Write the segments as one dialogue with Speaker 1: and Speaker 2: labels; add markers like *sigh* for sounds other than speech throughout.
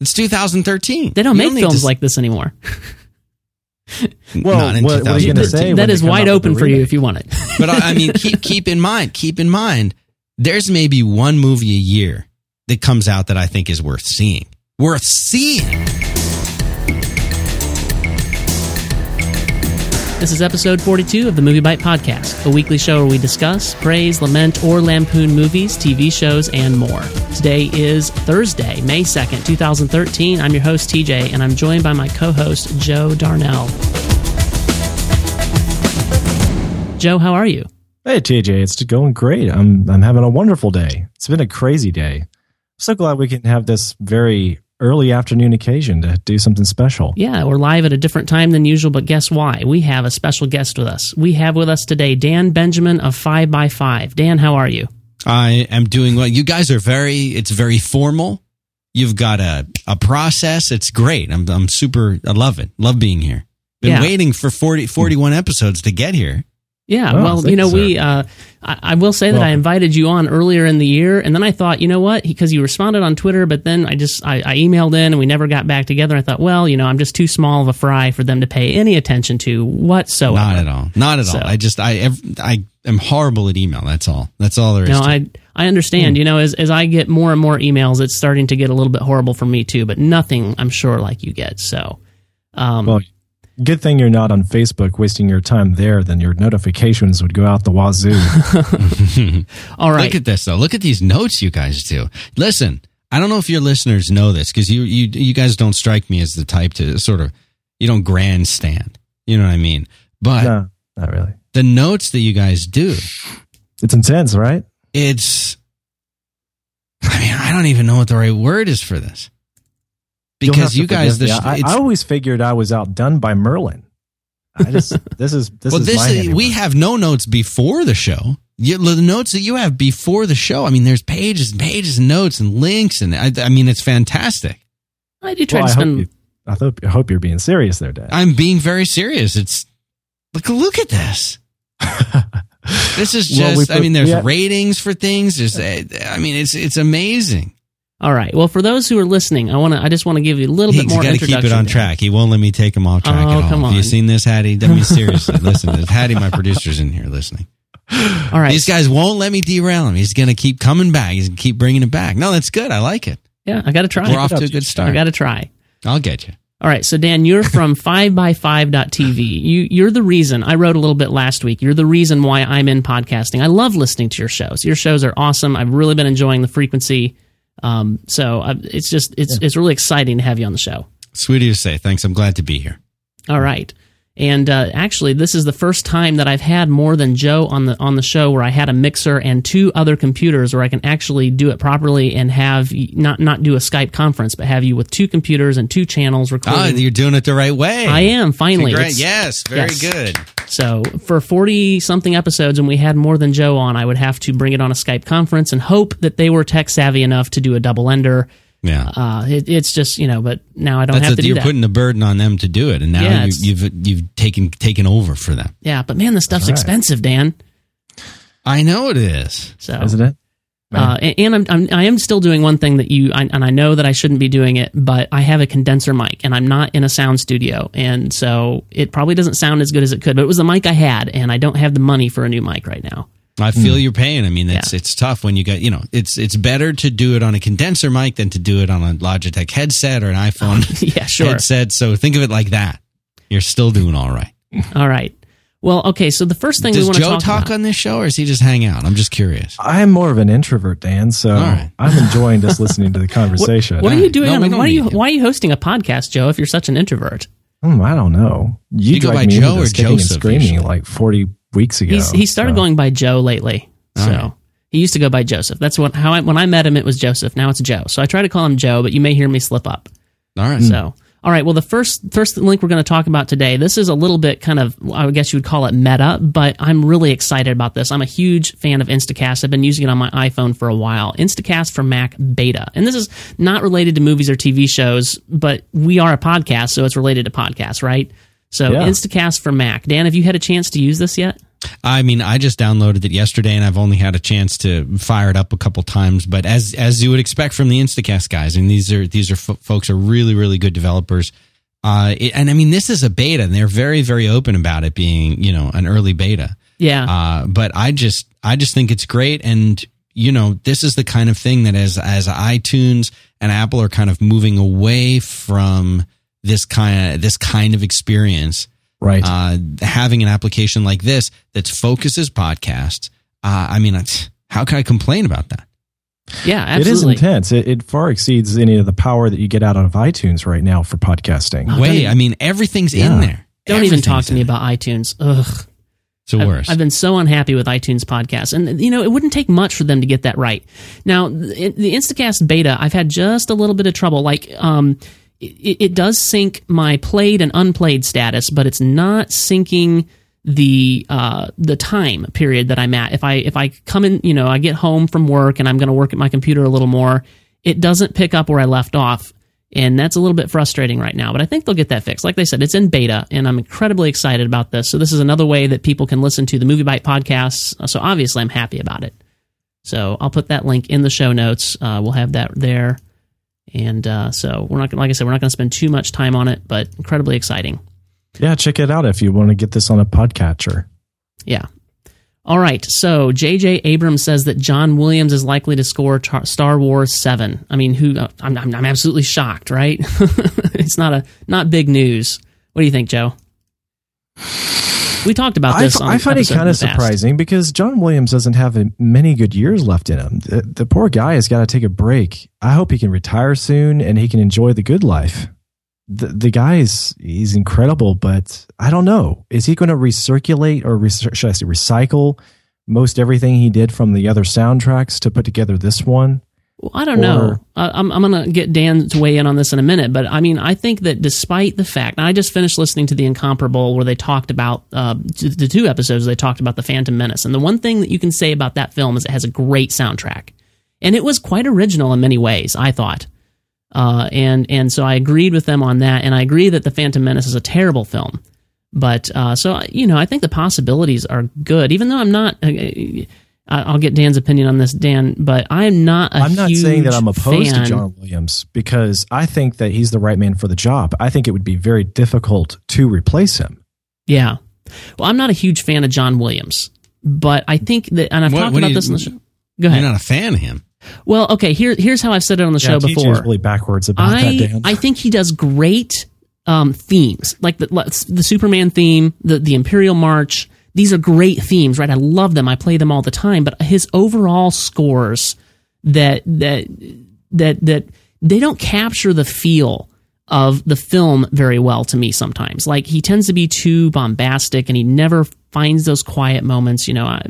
Speaker 1: It's 2013.
Speaker 2: They don't
Speaker 1: You
Speaker 2: make
Speaker 1: need
Speaker 2: films
Speaker 1: to-
Speaker 2: like this anymore. *laughs*
Speaker 3: Well,
Speaker 1: Not
Speaker 3: what- what are you gonna say when
Speaker 2: that
Speaker 3: they
Speaker 2: is
Speaker 3: come
Speaker 2: wide open for you if you want it. *laughs*
Speaker 1: but I, I mean, keep keep in mind, keep in mind, there's maybe one movie a year that comes out that I think is worth seeing. Worth seeing.
Speaker 2: This is episode 42 of the Movie Bite Podcast, a weekly show where we discuss, praise, lament, or lampoon movies, TV shows, and more. Today is Thursday, May 2nd, 2013. I'm your host, TJ, and I'm joined by my co host, Joe Darnell. Joe, how are you?
Speaker 3: Hey TJ, it's going great. I'm I'm having a wonderful day. It's been a crazy day. So glad we can have this very early afternoon occasion to do something special.
Speaker 2: Yeah, we're live at a different time than usual, but guess why? We have a special guest with us. We have with us today Dan Benjamin of 5 by 5 Dan, how are you?
Speaker 1: I am doing well. You guys are very. It's very formal. You've got a a process. It's great. I'm I'm super. I love it. Love being here. Been
Speaker 2: Yeah.
Speaker 1: waiting for 40, 41 episodes to get here.
Speaker 2: Yeah,
Speaker 3: Oh,
Speaker 2: well, you know, we, uh, I, I will say that I invited you on earlier in the year, and then I thought, you know what, because you responded on Twitter, but then I just, I, I emailed in and we never got back together. I thought, well, you know, I'm just too small of a fry for them to pay any attention to whatsoever.
Speaker 1: Not at all. Not at
Speaker 2: So-
Speaker 1: all. I just I I am horrible at email. That's all. That's all there is.
Speaker 2: No. I, I understand. You know, as, as I get more and more emails, it's starting to get a little bit horrible for me too, but nothing, I'm sure, like you get. So, um,
Speaker 3: Well, good thing you're not on Facebook wasting your time there. Then your notifications would go out the wazoo. *laughs* *laughs*
Speaker 2: all right.
Speaker 1: Look at this though. Look at these notes you guys do. Listen, I don't know if your listeners know this because you you you guys don't strike me as the type to sort of you don't grandstand. You know what I mean? But
Speaker 3: no, not really.
Speaker 1: the notes that you guys do,
Speaker 3: It's intense, right?
Speaker 1: it's. I mean, I don't even know what the right word is for this.
Speaker 3: You'll
Speaker 1: Because you guys, the,
Speaker 3: me. I, I always figured I was outdone by Merlin. I just *laughs* this is this
Speaker 1: well,
Speaker 3: is
Speaker 1: this
Speaker 3: my
Speaker 1: is,
Speaker 3: handiwork.
Speaker 1: we have no notes before the show. You, the notes that you have before the show. I mean, there's pages and pages and notes and links, and I, I mean, it's fantastic.
Speaker 2: I do try
Speaker 3: Well,
Speaker 2: to
Speaker 3: I hope you, I hope I hope you're being serious there, Dad.
Speaker 1: I'm being very serious. It's look, look at this. *laughs* This is
Speaker 3: Well,
Speaker 1: just.
Speaker 3: we
Speaker 1: I mean, there's
Speaker 3: we have-
Speaker 1: ratings for things. There's. uh, I mean, it's it's amazing.
Speaker 2: All right. Well, for those who are listening, I want to. I just want to give you a little
Speaker 1: He's
Speaker 2: bit more
Speaker 1: got to keep it on track. He won't let me take him off track
Speaker 2: Oh,
Speaker 1: at all.
Speaker 2: come
Speaker 1: Have you seen this, Hattie? I mean, *laughs* seriously, listen. Hattie, my producer's in here listening.
Speaker 2: All right.
Speaker 1: These guys won't let me derail him. He's going to keep coming back. He's going to keep bringing it back. No, that's good. I like it.
Speaker 2: Yeah, I got to try.
Speaker 1: We're off to a good start.
Speaker 2: I got to try.
Speaker 1: I'll get you.
Speaker 2: All right, so Dan, you're from 5by5.tv. You you're the reason. I wrote a little bit last week. You're the reason why I'm in podcasting. I love listening to your shows. Your shows are awesome. I've really been enjoying the frequency. Um, so I, it's just it's it's really exciting to have you on the show.
Speaker 1: Sweetie to say. Thanks. I'm glad to be here.
Speaker 2: All right. And uh, actually, this is the first time that I've had more than Joe on the on the show, where I had a mixer and two other computers, where I can actually do it properly and have not not do a Skype conference, but have you with two computers and two channels
Speaker 1: Oh,
Speaker 2: recording.
Speaker 1: you're doing it the right way.
Speaker 2: I am finally.
Speaker 1: Yes, very
Speaker 2: yes.
Speaker 1: good.
Speaker 2: So for 40 something episodes and we had more than Joe on, I would have to bring it on a Skype conference and hope that they were tech savvy enough to do a double ender.
Speaker 1: Yeah.
Speaker 2: Uh, it, it's just, you know, but now I don't
Speaker 1: That's
Speaker 2: have
Speaker 1: a,
Speaker 2: to do that.
Speaker 1: you're
Speaker 2: that.
Speaker 1: putting the burden on them to do it, and now
Speaker 2: Yeah,
Speaker 1: you,
Speaker 2: it's-
Speaker 1: you've you've taken taken over for them.
Speaker 2: yeah, but man, the stuff's
Speaker 3: right.
Speaker 2: expensive, Dan.
Speaker 1: I know it is.
Speaker 2: So,
Speaker 3: Isn't it?
Speaker 2: uh, and, and I'm, I'm, I am still doing one thing that you, I, and I know that I shouldn't be doing it, but I have a condenser mic and I'm not in a sound studio. And so it probably doesn't sound as good as it could, but it was the mic I had and I don't have the money for a new mic right now.
Speaker 1: I feel your pain. I mean, it's
Speaker 2: Yeah.
Speaker 1: it's tough when you got you know it's it's better to do it on a condenser mic than to do it on a Logitech headset or an iPhone *laughs*
Speaker 2: yeah, sure.
Speaker 1: headset. So think of it like that. You're still doing all right.
Speaker 2: All right. Well, okay. So the first thing we
Speaker 1: Does
Speaker 2: want to
Speaker 1: Joe
Speaker 2: talk,
Speaker 1: talk,
Speaker 2: about,
Speaker 1: on this show, or does he just hang out? I'm just curious.
Speaker 3: I'm more of an introvert, Dan, so
Speaker 1: right.
Speaker 3: I'm enjoying just *laughs* listening to the conversation.
Speaker 2: What are you doing?
Speaker 1: No,
Speaker 2: on
Speaker 1: we
Speaker 2: the-
Speaker 1: don't
Speaker 2: why are you
Speaker 1: need him.
Speaker 2: Why are you hosting a podcast, Joe? If you're such an introvert,
Speaker 3: Hmm, I don't know. You,
Speaker 1: You go by
Speaker 3: me into
Speaker 1: Joe or
Speaker 3: this kicking and
Speaker 1: Joseph
Speaker 3: screaming like 40 weeks ago.
Speaker 2: he's he started
Speaker 3: so-
Speaker 2: going by Joe lately. So
Speaker 1: right.
Speaker 2: he used to go by Joseph. That's what how I, when I met him, it was Joseph. Now it's Joe. So I try to call him Joe, but you may hear me slip up.
Speaker 1: All right.
Speaker 2: So. All right. Well, the first first link we're going to talk about today. This is a little bit kind of, I guess you would call it meta, but I'm really excited about this. I'm a huge fan of Instacast. I've been using it on my iPhone for a while. Instacast for Mac beta, and this is not related to movies or TV shows, but we are a podcast, so it's related to podcasts, right? So
Speaker 3: Yeah.
Speaker 2: Instacast for Mac. Dan, have you had a chance to use this yet?
Speaker 1: I mean, I just downloaded it yesterday, and I've only had a chance to fire it up a couple times. But as as you would expect from the Instacast guys, and these are these are f- folks are really really good developers. Uh, it, and I mean, this is a beta, and they're very very open about it being you know an early beta.
Speaker 2: Yeah.
Speaker 1: Uh, but I just I just think it's great, and you know, this is the kind of thing that as as iTunes and Apple are kind of moving away from this kind of this kind of experience
Speaker 3: Right.
Speaker 1: uh, having an application like this that focuses podcasts. Uh, I mean, how can I complain about that?
Speaker 2: yeah,
Speaker 3: it is intense. It, it far exceeds any of the power that you get out of iTunes right now for podcasting.
Speaker 2: Oh,
Speaker 1: Wait, I mean, everything's
Speaker 3: Yeah.
Speaker 1: in there.
Speaker 2: Don't even talk to me
Speaker 1: in there.
Speaker 2: about iTunes. Ugh.
Speaker 1: It's the
Speaker 2: I've- I've, been so unhappy with iTunes podcasts, and you know it wouldn't take much for them to get that right. Now, the, the Instacast beta, I've had just a little bit of trouble. Like, um, it, it does sync my played and unplayed status, but it's not syncing the uh, the time period that I'm at. If I if I come in, you know, I get home from work and I'm going to work at my computer a little more, it doesn't pick up where I left off. And that's a little bit frustrating right now, but I think they'll get that fixed. Like they said, it's in beta, and I'm incredibly excited about this. So, this is another way that people can listen to the Movie Bite podcasts. So, obviously, I'm happy about it. So, I'll put that link in the show notes. Uh, we'll have that there. And uh, so, we're not, gonna- like I said, we're not going to spend too much time on it, but incredibly exciting.
Speaker 3: Yeah, check it out if you want to get this on a podcatcher.
Speaker 2: Yeah. All right. So J.J. Abrams says that John Williams is likely to score tar- Star Wars Seven. I mean, who? I'm, I'm, I'm absolutely shocked. Right? *laughs* it's not a not big news. What do you think, Joe? *sighs* *laughs* We talked about
Speaker 3: I,
Speaker 2: this. on
Speaker 3: I find it kind of surprising because John Williams doesn't have many good years left in him. The, the poor guy has got to take a break. I hope he can retire soon and he can enjoy the good life. The, the guy is he's incredible, but I don't know. Is he going to recirculate or re- should I say recycle most everything he did from the other soundtracks to put together this one?
Speaker 2: Well, I don't know.
Speaker 3: Or-
Speaker 2: I, I'm, I'm going to get Dan to weigh in on this in a minute, but I mean, I think that despite the fact, and I just finished listening to the Incomparable where they talked about uh, the two episodes they talked about the Phantom Menace, and the one thing that you can say about that film is it has a great soundtrack, and it was quite original in many ways. I thought, uh, and and so I agreed with them on that, and I agree that the Phantom Menace is a terrible film. But uh, so you know, I think the possibilities are good, even though I'm not. I- I'll get Dan's opinion on this, Dan. But I'm not. i
Speaker 3: I'm not saying that I'm
Speaker 2: huge
Speaker 3: opposed
Speaker 2: fan.
Speaker 3: to John Williams because I think that he's the right man for the job. I think it would be very difficult to replace him.
Speaker 2: Yeah. Well, I'm not a huge fan of John Williams, but I think that, and I've
Speaker 1: What-
Speaker 2: talked
Speaker 1: what
Speaker 2: about
Speaker 1: you-
Speaker 2: this in the show. Go ahead.
Speaker 1: You're
Speaker 2: ahead.
Speaker 1: not a fan of him.
Speaker 2: well, okay. Here, here's how I've said it on the show
Speaker 3: yeah, TJ
Speaker 2: before.
Speaker 3: is really backwards about that,
Speaker 2: I
Speaker 3: Dan.
Speaker 2: I think he does great um, themes, like the the Superman theme, the the Imperial March. These are great themes, right? I love them. I play them all the time. But his overall scores that that that that they don't capture the feel of the film very well to me sometimes. Like he tends to be too bombastic and he never finds those quiet moments. You know, I,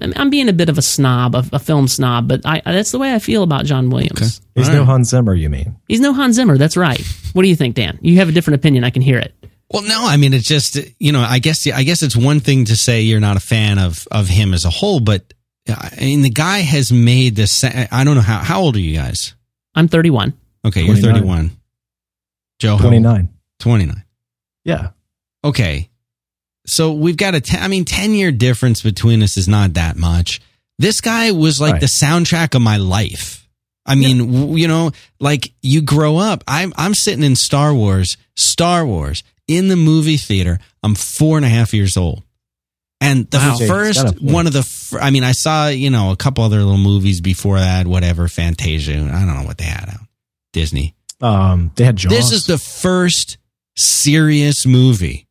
Speaker 2: I'm being a bit of a snob, a, a film snob, but I, that's the way I feel about John Williams.
Speaker 3: He's
Speaker 1: All
Speaker 3: no. Hans Zimmer, you mean?
Speaker 2: He's no Hans Zimmer. That's right. What do you think, Dan? You have a different opinion. I can hear it.
Speaker 1: Well, no, I mean it's just you know I guess I guess it's one thing to say you're not a fan of of him as a whole, but uh, I mean the guy has made this. I don't know how how old are you guys?
Speaker 2: I'm 31.
Speaker 1: Okay, you're 31. Joe,
Speaker 3: 29.
Speaker 1: 29.
Speaker 3: Yeah.
Speaker 1: Okay, so we've got a. Ten, I mean, ten year difference between us is not that much. This guy was like
Speaker 3: Right.
Speaker 1: the soundtrack of my life. I mean, w you know, like you grow up. I'm I'm sitting in Star Wars, Star Wars in the movie theater. I'm four and a half years old, and the
Speaker 3: Wow.
Speaker 1: First
Speaker 3: got a point.
Speaker 1: one of the. Fir- I mean, I saw you know a couple other little movies before that, whatever, Fantasia. I don't know what they had out. Disney.
Speaker 3: Um, they had Jaws.
Speaker 1: This is the first serious movie.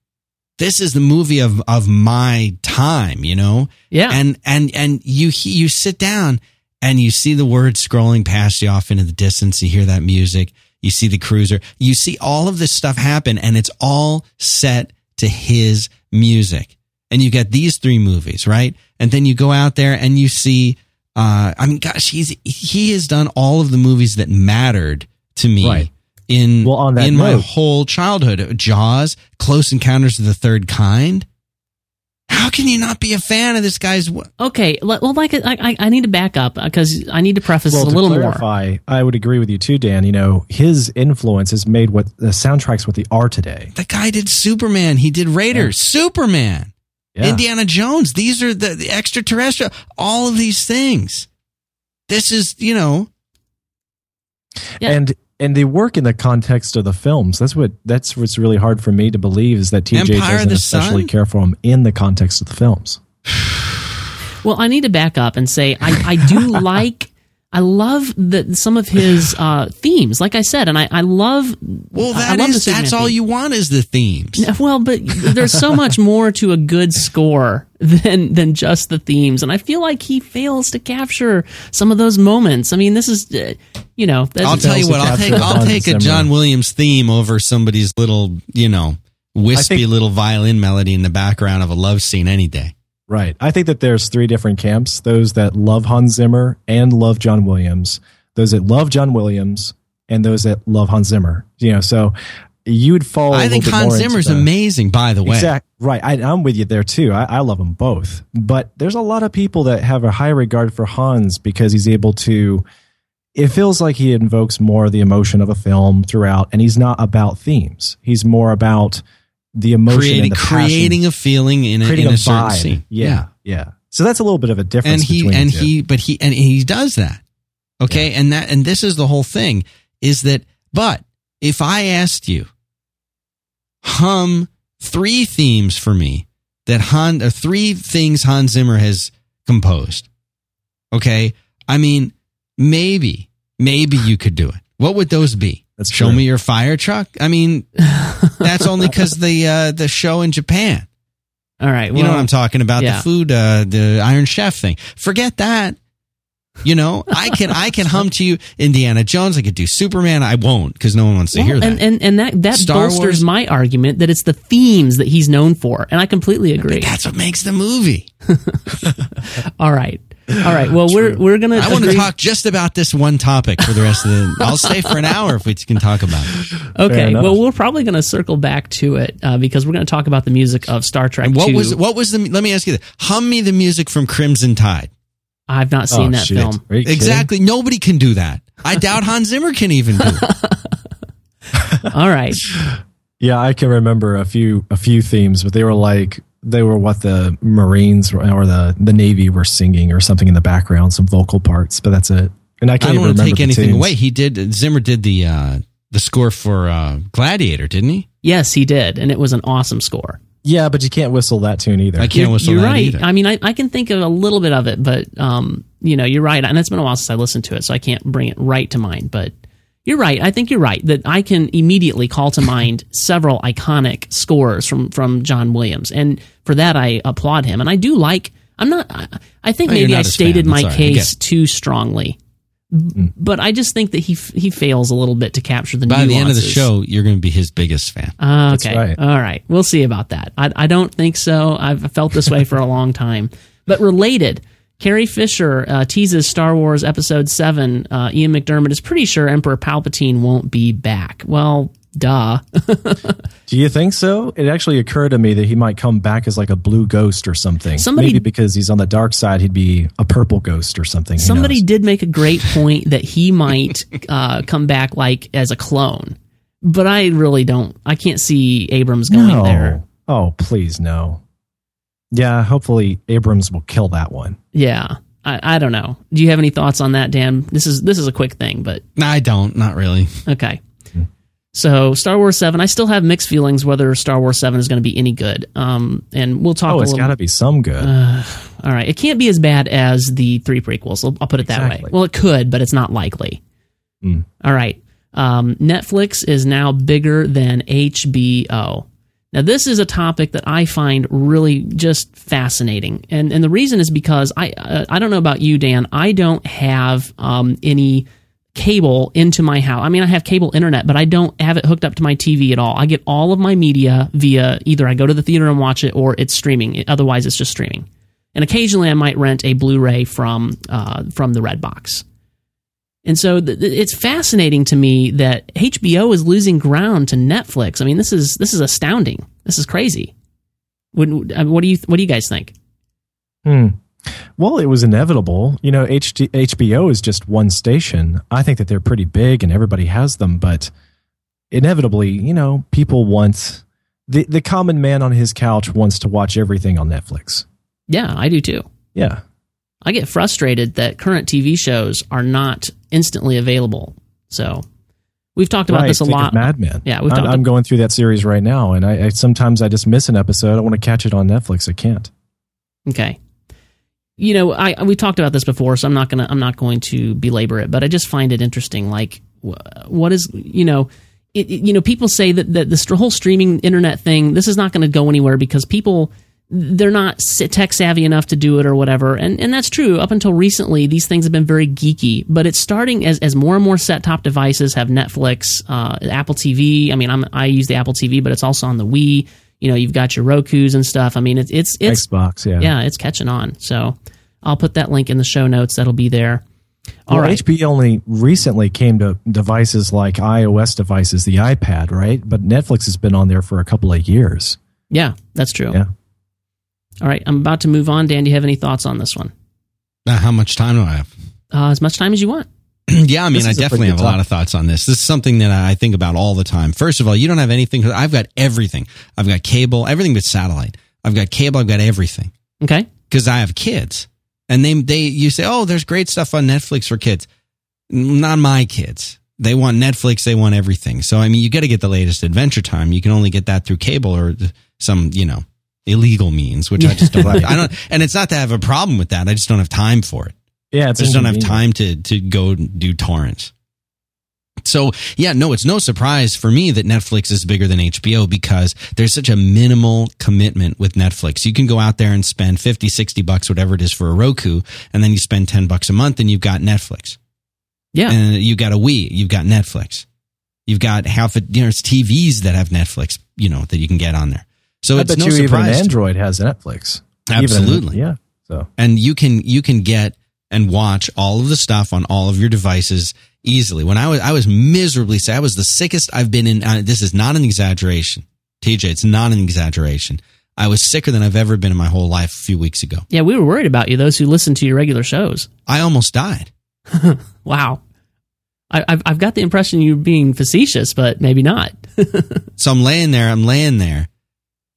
Speaker 1: This is the movie of of my time, you know.
Speaker 2: Yeah.
Speaker 1: And and and you you sit down and you see the words scrolling past you off into the distance. You hear that music. You see the cruiser. You see all of this stuff happen, and it's all set to his music. And you get these three movies, right? And then you go out there and you see. Uh, I mean, gosh, he's he has done all of the movies that mattered to me
Speaker 3: Right.
Speaker 1: in
Speaker 3: Well, on that
Speaker 1: in my whole childhood. Jaws, Close Encounters of the Third Kind. How can you not be a fan of this guy's? wo-
Speaker 2: Okay. Well, like, I, I, I need to back up uh, because I need to preface
Speaker 3: well,
Speaker 2: a
Speaker 3: to
Speaker 2: little more.
Speaker 3: clarify, I would agree with you too, Dan. You know, his influence has made what the soundtracks what they are today.
Speaker 1: The guy did Superman. He did Raiders. Superman.
Speaker 3: Yeah.
Speaker 1: Indiana Jones. These are the, the extraterrestrial. All of these things. This is, you know,
Speaker 2: Yeah.
Speaker 3: and and they work in the context of the films. That's what that's what's really hard for me to believe is that TJ
Speaker 1: Empire
Speaker 3: doesn't especially
Speaker 1: Sun?
Speaker 3: care for them in the context of the films. *sighs*
Speaker 2: Well, I need to back up and say I, I do *laughs* like. I love the, some of his *laughs* uh, themes, like I said, and I, I love.
Speaker 1: well,
Speaker 2: I- I
Speaker 1: that
Speaker 2: love the
Speaker 1: is, that's
Speaker 2: Superman
Speaker 1: all
Speaker 2: theme.
Speaker 1: you want is the themes. *laughs*
Speaker 2: Well, but there's so much *laughs* more to a good score than than just the themes, and I feel like he fails to capture some of those moments. I mean, this is, uh, you know, that's,
Speaker 1: I'll tell you what. I'll take. I'll take a John Williams theme over somebody's little, you know, wispy
Speaker 3: think-
Speaker 1: little violin melody in the background of a love scene any day.
Speaker 3: Right. I think that there's three different camps: those that love Hans Zimmer and love John Williams, those that love John Williams, and those that love Hans Zimmer. You know, so you would fall.
Speaker 1: I think Hans Zimmer's amazing. By the way,
Speaker 3: Exact right. I, I'm with you there too. I, I love them both, but there's a lot of people that have a high regard for Hans because he's able to. It feels like he invokes more of the emotion of a film throughout, and he's not about themes. He's more about the emotion
Speaker 1: creating
Speaker 3: and the
Speaker 1: creating a feeling in a, in
Speaker 3: a,
Speaker 1: a certain scene.
Speaker 3: Yeah, yeah, So that's a little bit of a difference.
Speaker 1: and he
Speaker 3: between
Speaker 1: and he but he and he does that. Okay? And that and this is the whole thing is that but if i asked you hum three themes for me that han or three things hans zimmer has composed okay? I mean maybe maybe you could do it. What would those be
Speaker 3: That's
Speaker 1: show
Speaker 3: true.
Speaker 1: me your fire truck i mean *laughs* that's only because the uh the show in japan
Speaker 2: all right.
Speaker 1: you know what I'm talking about?
Speaker 2: yeah.
Speaker 1: The food, uh, the Iron Chef thing. Forget that. You know, I can I can hum to you Indiana Jones. I could do Superman. I won't because no one wants to
Speaker 2: Well,
Speaker 1: hear that.
Speaker 2: and, and and that that
Speaker 1: Star
Speaker 2: bolsters
Speaker 1: Wars-
Speaker 2: my argument that it's the themes that he's known for, and I completely agree.
Speaker 1: That's what makes the movie. *laughs*
Speaker 2: All right, all right. Well, we're we're gonna.
Speaker 1: I want to talk just about this one topic for the rest of the. I'll stay for an hour if we can talk about it. *laughs*
Speaker 2: Okay, well, we're probably going to circle back to it uh, because we're going to talk about the music of Star Trek.
Speaker 1: And what
Speaker 2: 2.
Speaker 1: was what was the? Let me ask you this: Hum me the music from Crimson Tide.
Speaker 2: I've not seen
Speaker 3: Oh,
Speaker 2: that
Speaker 3: shit.
Speaker 2: film.
Speaker 3: Are kidding?
Speaker 1: Exactly. Nobody can do that. I doubt Hans Zimmer can even do it. *laughs* *laughs*
Speaker 2: All right,
Speaker 3: Yeah, I can remember a few a few themes, but they were like they were what the Marines or the the Navy were singing or something in the background, some vocal parts. But that's it. And I
Speaker 1: I
Speaker 3: can't I
Speaker 1: don't
Speaker 3: even
Speaker 1: want to
Speaker 3: remember
Speaker 1: take anything
Speaker 3: tunes.
Speaker 1: away. He did. Zimmer did the uh, the score for uh, Gladiator, didn't he?
Speaker 2: yes, he did, and it was an awesome score.
Speaker 3: Yeah, but you can't whistle that tune either.
Speaker 1: I can't
Speaker 2: You're,
Speaker 1: whistle
Speaker 2: you're
Speaker 1: that
Speaker 2: right.
Speaker 1: either.
Speaker 2: I mean, I, I can think of a little bit of it, but um, you know, you're right, and it's been a while since I listened to it, so I can't bring it right to mind. But you're right. I think you're right that I can immediately call to mind *laughs* several iconic scores from from John Williams, and for that I applaud him. And I do like. I'm not. I, I think
Speaker 1: Oh,
Speaker 2: maybe I stated my
Speaker 1: That's all right. I
Speaker 2: case too strongly. But I just think that he he fails a little bit to capture the
Speaker 1: By the end of the show, you're going to be his biggest fan.
Speaker 2: Uh, okay.
Speaker 3: right.
Speaker 2: All right. We'll see about that. I, I don't think so. I've felt this way for a long time. But related, Carrie Fisher uh, teases Star Wars Episode 7. Uh, Ian McDiarmid is pretty sure Emperor Palpatine won't be back. Well, duh. *laughs*
Speaker 3: Do you think so? It actually occurred to me that he might come back as like a blue ghost or something.
Speaker 2: Somebody-
Speaker 3: Maybe because he's on the dark side, he'd be a purple ghost or something. Who
Speaker 2: Somebody
Speaker 3: knows?
Speaker 2: did make a great point that he *laughs* might uh, come back like as a clone. But I really don't. I can't see Abrams going
Speaker 3: no.
Speaker 2: there.
Speaker 3: Oh, please no. Yeah, hopefully Abrams will kill that one.
Speaker 2: Yeah. I, I don't know. Do you have any thoughts on that, Dan? This is this is a quick thing, but
Speaker 1: I don't. Not really.
Speaker 2: Okay. So Star Wars Seven, I still have mixed feelings whether Star Wars Seven is going to be any good. Um, and we'll talk.
Speaker 3: Oh,
Speaker 2: a
Speaker 3: it's
Speaker 2: little,
Speaker 3: got to be some good.
Speaker 2: All right, it can't be as bad as the three prequels. I'll, I'll put it that way. Well, it could, but it's not likely.
Speaker 3: Mm.
Speaker 2: All right. Um, Netflix is now bigger than HBO. Now, this is a topic that I find really just fascinating, and and the reason is because I uh, I don't know about you, Dan. I don't have um, any cable into my house. I mean, I have cable internet, but I don't have it hooked up to my TV at all. I get all of my media via either I go to the theater and watch it, or it's streaming. Otherwise, it's just streaming. And occasionally, I might rent a Blu-ray from uh, from the Redbox. And so th- th- it's fascinating to me that HBO is losing ground to Netflix. I mean, this is this is astounding. This is crazy. What, uh, what do you what do you guys think?
Speaker 3: Hmm. Well, it was inevitable. You know, HD, HBO is just one station. I think that they're pretty big and everybody has them, but inevitably, you know, people want the the common man on his couch wants to watch everything on Netflix.
Speaker 2: Yeah, I do too.
Speaker 3: Yeah.
Speaker 2: I get frustrated that current TV shows are not instantly available. So we've talked about
Speaker 3: Right,
Speaker 2: this a lot.
Speaker 3: Mad Men.
Speaker 2: Yeah, we've
Speaker 3: I'm,
Speaker 2: talked
Speaker 3: I'm going through that series right now, and I, I sometimes I just miss an episode. I want to catch it on Netflix. I can't.
Speaker 2: Okay. You know, I we talked about this before, so I'm not gonna I'm not going to belabor it, but I just find it interesting. Like, what is you know, it, it- you know, people say that that this whole streaming internet thing, this is not going to go anywhere because people they're not tech savvy enough to do it or whatever, and and that's true. Up until recently, these things have been very geeky, but it's starting as as more and more set top devices have Netflix, uh, Apple TV. I mean, I'm I use the Apple TV, but it's also on the Wii. You know, you've got your Roku's and stuff. I mean, it's it's it's
Speaker 3: Xbox, yeah.
Speaker 2: yeah, it's catching on. So I'll put that link in the show notes. That'll be there. All
Speaker 3: well,
Speaker 2: right.
Speaker 3: HBO only recently came to devices like iOS devices, the iPad, right? But Netflix has been on there for a couple of years.
Speaker 2: Yeah, that's true.
Speaker 3: Yeah.
Speaker 2: All right. I'm about to move on. Dan, do you have any thoughts on this one?
Speaker 1: Uh, how much time do I have?
Speaker 2: Uh, as much time as you want. *clears throat*
Speaker 1: yeah, I mean, I
Speaker 3: is a
Speaker 1: definitely have
Speaker 3: good
Speaker 1: a lot of thoughts on this. This is something that I think about all the time. First of all, you don't have anything. I've got everything. I've got cable, everything but satellite. I've got cable. I've got everything
Speaker 2: Okay.
Speaker 1: because I have kids, and they they you say, oh, there's great stuff on Netflix for kids. Not my kids. They want Netflix. They want everything. So I mean, you got to get the latest Adventure Time. You can only get that through cable or some you know illegal means, which I just don't. I don't. *laughs* And it's not that I have a problem with that. I just don't have time for it.
Speaker 3: Yeah, it's
Speaker 1: I just don't have time to to go do torrents. So yeah, no, it's no surprise for me that Netflix is bigger than HBO because there's such a minimal commitment with Netflix. You can go out there and spend 50, 60 bucks, whatever it is for a Roku, and then you spend 10 bucks a month and you've got Netflix.
Speaker 2: Yeah.
Speaker 1: And you've got a Wii, you've got Netflix. You've got half a, you know, it's TVs that have Netflix, you know, that you can get on there. So
Speaker 3: I
Speaker 1: it's
Speaker 3: bet
Speaker 1: no
Speaker 3: you
Speaker 1: surprise. to-
Speaker 3: Android has Netflix. Even-
Speaker 1: Absolutely
Speaker 3: yeah. So
Speaker 1: and you can you can get and watch all of the stuff on all of your devices easily. When I was I was miserably sick. I was the sickest I've been in. Uh, this is not an exaggeration, TJ. It's not an exaggeration. I was sicker than I've ever been in my whole life a few weeks ago.
Speaker 2: Yeah, we were worried about you, those who listen to your regular shows.
Speaker 1: I almost died. *laughs*
Speaker 2: Wow. I, I've, I've got the impression you're being facetious, but maybe not. *laughs*
Speaker 1: So I'm laying there. I'm laying there,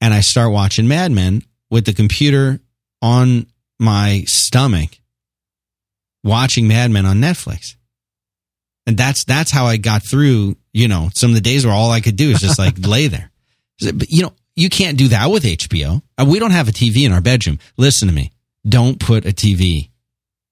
Speaker 1: and I start watching Mad Men with the computer on my stomach, watching Mad Men on Netflix. And that's that's how I got through. You know, some of the days where all I could do is just like *laughs* lay there. But you know, you can't do that with HBO. Uh, We don't have a TV in our bedroom. Listen to me. Don't put a TV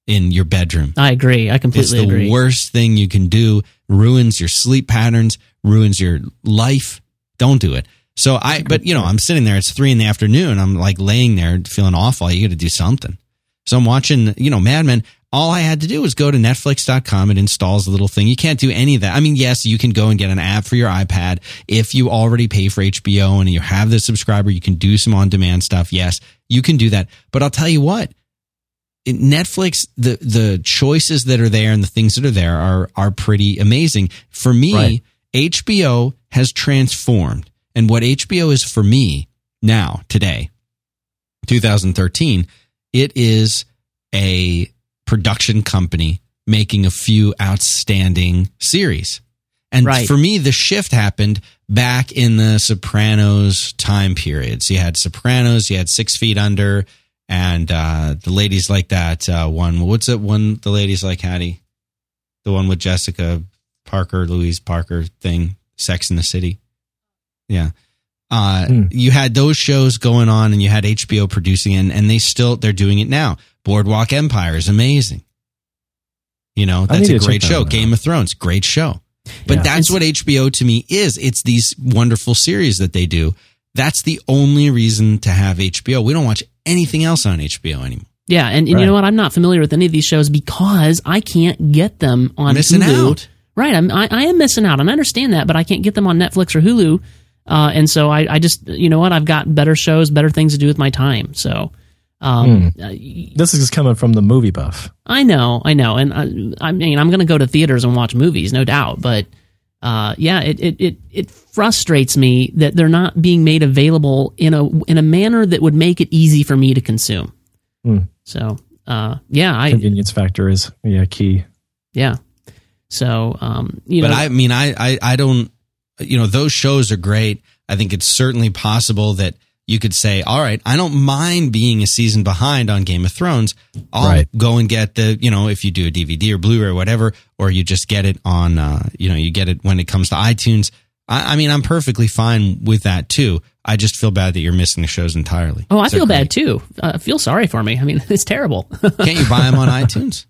Speaker 1: in your bedroom.
Speaker 2: I agree. I completely agree.
Speaker 1: It's the
Speaker 2: agree.
Speaker 1: worst thing you can do. Ruins your sleep patterns, ruins your life. Don't do it. So I, but you know, I'm sitting there. It's three in the afternoon. I'm like laying there feeling awful. You got to do something. So I'm watching, you know, Mad Men. All I had to do was go to Netflix.com. It installs a little thing. You can't do any of that. I mean, yes, you can go and get an app for your iPad. If you already pay for HBO and you have the subscriber, you can do some on demand stuff. Yes, you can do that. But I'll tell you what, Netflix, the the choices that are there and the things that are there are are pretty amazing. For me,
Speaker 3: Right.
Speaker 1: HBO has transformed, and what HBO is for me now today, 2013, it is a production company making a few outstanding series. And
Speaker 2: Right.
Speaker 1: for me, the shift happened back in the Sopranos time periods. You had Sopranos, you had Six Feet Under, and uh, the ladies like that uh, one. What's it? One the ladies like Hattie, the one with Jessica Parker, Louise Parker thing, Sex in the City. Yeah. Uh,
Speaker 3: Hmm.
Speaker 1: You had those shows going on, and you had HBO producing, and and they still they're doing it now. Boardwalk Empire is amazing. You know that's a great show. Game of Thrones, great show. But
Speaker 3: Yeah.
Speaker 1: that's what HBO to me is. It's these wonderful series that they do. That's the only reason to have HBO. We don't watch anything else on HBO anymore.
Speaker 2: Yeah, and, and you know what? I'm not familiar with any of these shows because I can't get them on
Speaker 1: Missing
Speaker 2: Hulu.
Speaker 1: out.
Speaker 2: Right, I'm, I, I am missing out, and I understand that, but I can't get them on Netflix or Hulu, uh, and so I, I just, you know what? I've got better shows, better things to do with my time. So, um, uh,
Speaker 3: this is coming from the movie buff.
Speaker 2: I know, I know, and I, I mean, I'm going to go to theaters and watch movies, no doubt. But uh, yeah, it, it it it frustrates me that they're not being made available in a in a manner that would make it easy for me to consume.
Speaker 3: Hmm.
Speaker 2: So uh, yeah, I
Speaker 3: Convenience factor is yeah key.
Speaker 2: yeah. So um, you
Speaker 1: but
Speaker 2: know, but
Speaker 1: I mean, I, I, I don't, you know, those shows are great. I think it's certainly possible that you could say, all right, I don't mind being a season behind on Game of Thrones. I'll
Speaker 3: Right.
Speaker 1: go and get the, you know, if you do a DVD or Blu-ray or whatever, or you just get it on, uh, you know, you get it when it comes to iTunes. I, I mean, I'm perfectly fine with that too. I just feel bad that you're missing the shows entirely.
Speaker 2: Oh, I
Speaker 1: Is that
Speaker 2: feel bad too. Uh, feel sorry for me. I mean, *laughs* it's terrible. uh, *laughs*
Speaker 1: Can't you buy them on *laughs* iTunes?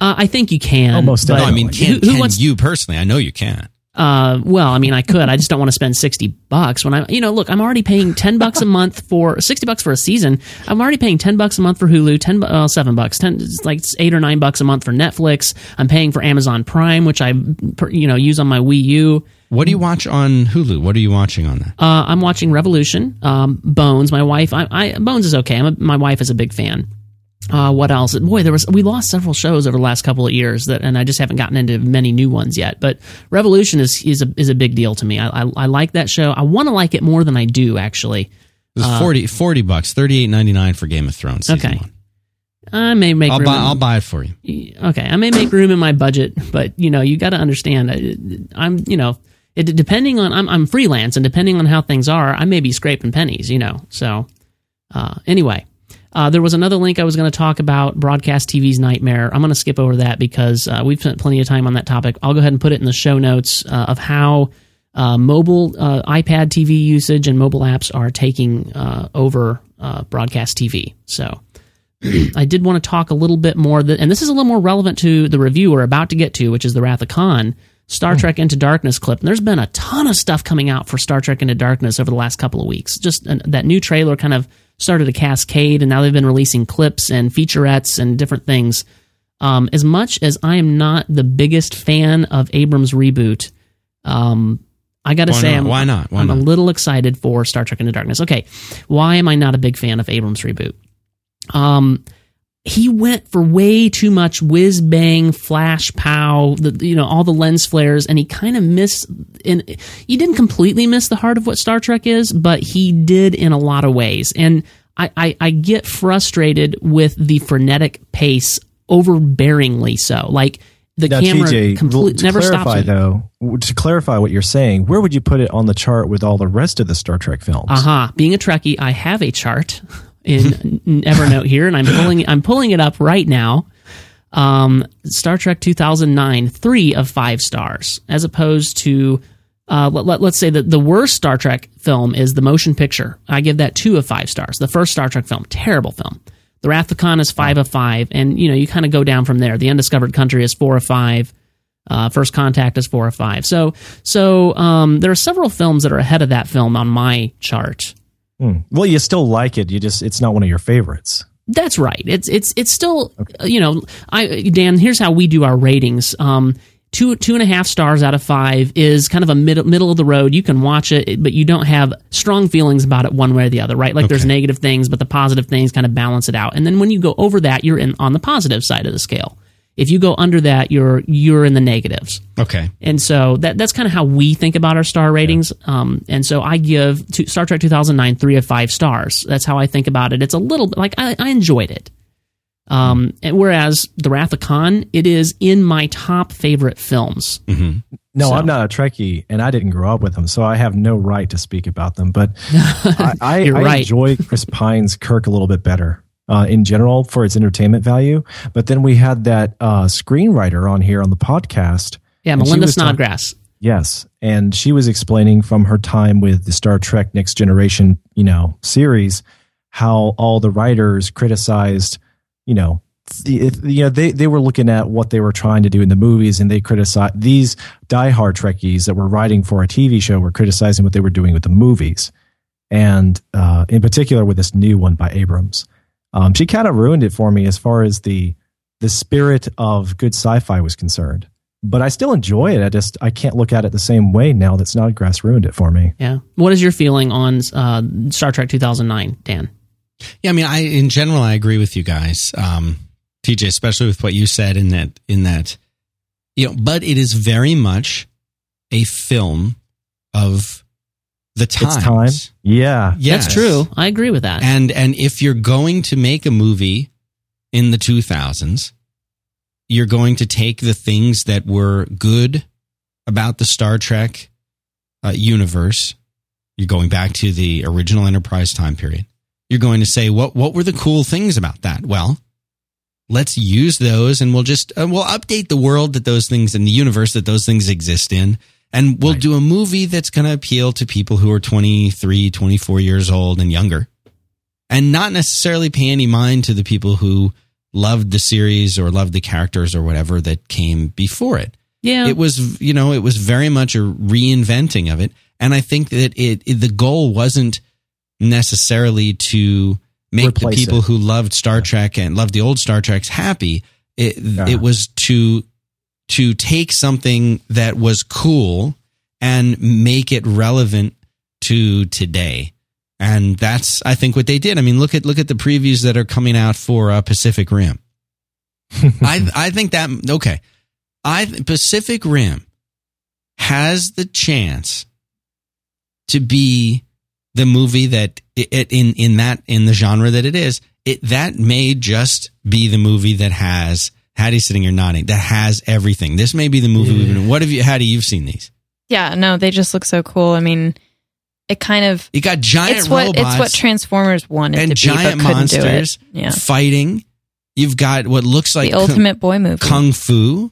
Speaker 2: I think you can.
Speaker 3: Almost
Speaker 1: No, I mean,
Speaker 2: who,
Speaker 1: can,
Speaker 2: who
Speaker 1: can
Speaker 2: wants?
Speaker 1: you personally? I know you can.
Speaker 2: Uh, well, I mean, I could. I just don't want to spend sixty bucks when I, you know, look, I'm already paying ten bucks a month for sixty bucks for a season. I'm already paying ten bucks a month for Hulu, ten, uh, seven bucks, ten, it's like eight or nine bucks a month for Netflix. I'm paying for Amazon Prime, which I, you know, use on my Wii U.
Speaker 1: What do you watch on Hulu? What are you watching on that?
Speaker 2: Uh, I'm watching Revolution, um, Bones. My wife, I, I Bones is okay. I'm a, my wife is a big fan. Uh, what else? Boy, there was we lost several shows over the last couple of years that, and I just haven't gotten into many new ones yet. But Revolution is is a is a big deal to me. I I, I like that show. I want to like it more than I do actually.
Speaker 1: It was 40, 40 bucks, thirty eight ninety nine for Game of Thrones. Season
Speaker 2: Okay.
Speaker 1: one.
Speaker 2: I may make
Speaker 1: I'll
Speaker 2: room
Speaker 1: buy.
Speaker 2: in-
Speaker 1: I'll buy it for you.
Speaker 2: okay, I may make room in my budget, but you know, you got to understand. I- I'm, you know, it, depending on I'm, I'm freelance, and depending on how things are, I may be scraping pennies. You know, so uh, anyway. Uh, there was another link I was going to talk about broadcast TV's nightmare. I'm going to skip over that because uh, we've spent plenty of time on that topic. I'll go ahead and put it in the show notes uh, of how uh, mobile uh, iPad TV usage and mobile apps are taking uh, over uh, broadcast TV. So *clears throat* I did want to talk a little bit more, that, and this is a little more relevant to the review we're about to get to, which is the Wrath of Khan Star Trek Into Darkness clip. And there's been a ton of stuff coming out for Star Trek Into Darkness over the last couple of weeks. Just uh, that new trailer kind of started a cascade, and now they've been releasing clips and featurettes and different things. Um, as much as I am not the biggest fan of Abrams' reboot, um, I got to say,
Speaker 1: not?
Speaker 2: I'm,
Speaker 1: Why not? Why
Speaker 2: I'm a little excited for Star Trek Into Darkness. Okay, why am I not a big fan of Abrams' reboot? Um, he went for way too much whiz bang, flash pow, the, you know, all the lens flares, and he kind of missed. In he didn't completely miss the heart of what Star Trek is, but he did in a lot of ways. And I, I, I get frustrated with the frenetic pace, overbearingly so. Like the
Speaker 3: Now,
Speaker 2: camera
Speaker 3: TJ,
Speaker 2: complete,
Speaker 3: to
Speaker 2: never
Speaker 3: clarify
Speaker 2: stops.
Speaker 3: though, to clarify what you're saying, where would you put it on the chart with all the rest of the Star Trek films?
Speaker 2: Aha! Being a Trekkie, I have a chart *laughs* in *laughs* Evernote here, and I'm pulling I'm pulling it up right now. Um, Star Trek 2009, three of five stars, as opposed to uh, let, us say that the worst Star Trek film is the motion picture. I give that two of five stars. The first Star Trek film, terrible film. The Wrath of Khan is five of five, and you know you kind of go down from there. The Undiscovered Country is four of five. Uh, First Contact is four or five. So, so um, there are several films that are ahead of that film on my chart.
Speaker 3: Hmm. Well, you still like it. You just it's not one of your favorites.
Speaker 2: That's right. It's it's it's still uh, you know I Dan. Here's how we do our ratings. Um, two two and a half stars out of five is kind of a middle middle of the road. You can watch it, but you don't have strong feelings about it one way or the other. Right? Like there's negative things, but the positive things kind of balance it out. And then when you go over that, you're in on the positive side of the scale. If you go under that, you're you're in the negatives.
Speaker 1: Okay.
Speaker 2: And so that that's kind of how we think about our star ratings. Um, and so I give to Star Trek 2009 three of five stars. That's how I think about it. It's a little bit like I, I enjoyed it. Um, and whereas The Wrath of Khan, it is in my top favorite films.
Speaker 3: No,
Speaker 2: So-
Speaker 3: I'm not a Trekkie, and I didn't grow up with them, so I have no right to speak about them. But *laughs* I, I, I
Speaker 2: right.
Speaker 3: enjoy Chris Pine's Kirk a little bit better uh, in general for its entertainment value. But then we had that uh, screenwriter on here on the podcast.
Speaker 2: Yeah, Melinda Snodgrass.
Speaker 3: Yes, and she was explaining from her time with the Star Trek Next Generation, you know, series, how all the writers criticized, you know, the, you know, they they were looking at what they were trying to do in the movies, and they criticized these diehard Trekkies that were writing for a TV show were criticizing what they were doing with the movies, and uh, in particular with this new one by Abrams. Um, she kind of ruined it for me as far as the the spirit of good sci-fi was concerned but I still enjoy it. I just I can't look at it the same way now that Snodgrass ruined it for me.
Speaker 2: Yeah. What is your feeling on uh, Star Trek 2009, Dan?
Speaker 1: Yeah, I mean, I in general I agree with you guys, um, TJ, especially with what you said in that in that, you know. But it is very much a film of the times.
Speaker 3: It's time. Yeah.
Speaker 1: Yes.
Speaker 2: That's true. I agree with that.
Speaker 1: And and if you're going to make a movie in the 2000s, you're going to take the things that were good about the Star Trek uh, universe You're going back to the original Enterprise time period. You're going to say, what, what were the cool things about that? Well, let's use those and we'll just, uh, we'll update the world that those things in the universe that those things exist in. And we'll
Speaker 3: Right.
Speaker 1: do a movie that's going to appeal to people who are 23, 24 years old and younger and not necessarily pay any mind to the people who loved the series or loved the characters or whatever that came before it.
Speaker 2: Yeah.
Speaker 1: It was, you know, it was very much a reinventing of it. And I think that it, it the goal wasn't necessarily to make
Speaker 3: Replace
Speaker 1: the people
Speaker 3: it.
Speaker 1: who loved Star Trek and loved the old Star Treks happy. It,
Speaker 3: Yeah.
Speaker 1: it was to, to take something that was cool and make it relevant to today. And that's, I think, what they did. I mean, look at look at the previews that are coming out for uh, Pacific Rim. *laughs* I I think that okay. I Pacific Rim has the chance to be the movie that it, it- in in that in the genre that it is. It that may just be the movie that has Hattie sitting here nodding. That has everything. This may be the movie we've been. What have you, Hattie? You've seen these.
Speaker 4: Yeah, no, they just look so cool. I mean, it kind of
Speaker 1: You got giant
Speaker 4: it's what
Speaker 1: robots
Speaker 4: it's what Transformers wanted
Speaker 1: and
Speaker 4: to
Speaker 1: giant
Speaker 4: be, but
Speaker 1: monsters
Speaker 4: do it. Yeah,
Speaker 1: fighting. You've got what looks like
Speaker 4: the ultimate boy movie.
Speaker 1: kung fu.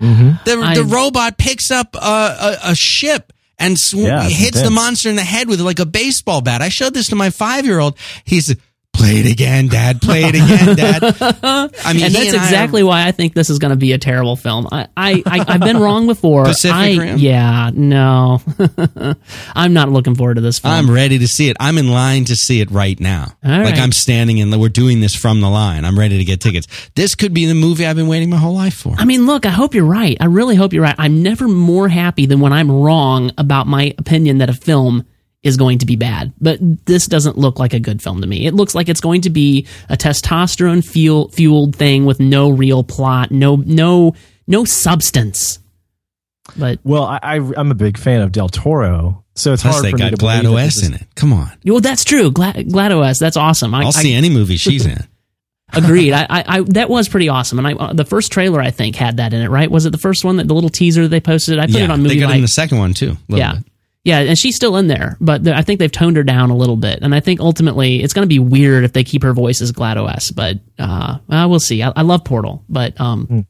Speaker 3: Mm-hmm.
Speaker 1: The,
Speaker 2: I-
Speaker 1: the robot picks up a, a, a ship and sw-
Speaker 3: Yeah, it's
Speaker 1: hits the monster in the head with like a baseball bat. I showed this to my five year old. He's play it again, Dad. Play it again, Dad. *laughs* I mean,
Speaker 2: and that's
Speaker 1: I are-
Speaker 2: exactly why I think this is going to be a terrible film. I, I, I I've been wrong before.
Speaker 1: Pacific
Speaker 2: I,
Speaker 1: Rim?
Speaker 2: Yeah, no, *laughs* I'm not looking forward to this film.
Speaker 1: I'm ready to see it. I'm in line to see it right now.
Speaker 2: All
Speaker 1: like
Speaker 2: right.
Speaker 1: I'm standing in. We're doing this from the line. I'm ready to get tickets. This could be the movie I've been waiting my whole life for.
Speaker 2: I mean, look, I hope you're right. I really hope you're right. I'm never more happy than when I'm wrong about my opinion that a film is going to be bad. But this doesn't look like a good film to me. It looks like it's going to be a testosterone fuel, fueled thing with no real plot, no no no substance. But
Speaker 3: Well, I, I, I'm a big fan of Del Toro, so it's
Speaker 1: Plus,
Speaker 3: hard
Speaker 1: they
Speaker 3: for me
Speaker 1: got
Speaker 3: to believe that
Speaker 1: GLaDOS
Speaker 3: this is-
Speaker 1: in it. Come on.
Speaker 2: well, that's true. Glad, GLaDOS, that's awesome. I,
Speaker 1: I'll
Speaker 2: I-
Speaker 1: see any movie she's in. *laughs*
Speaker 2: Agreed. I, I, I that was pretty awesome, and I uh, the first trailer I think had that in it. Right? Was it the first one that the little teaser they posted? I put
Speaker 1: yeah,
Speaker 2: it on
Speaker 1: they
Speaker 2: movie
Speaker 1: got it
Speaker 2: Light.
Speaker 1: in the second one too. a little
Speaker 2: yeah,
Speaker 1: bit.
Speaker 2: Yeah, and she's still in there, but I think they've toned her down a little bit, and I think ultimately it's going to be weird if they keep her voice as GLaDOS. But uh, well, we'll see. I, I love Portal, but um.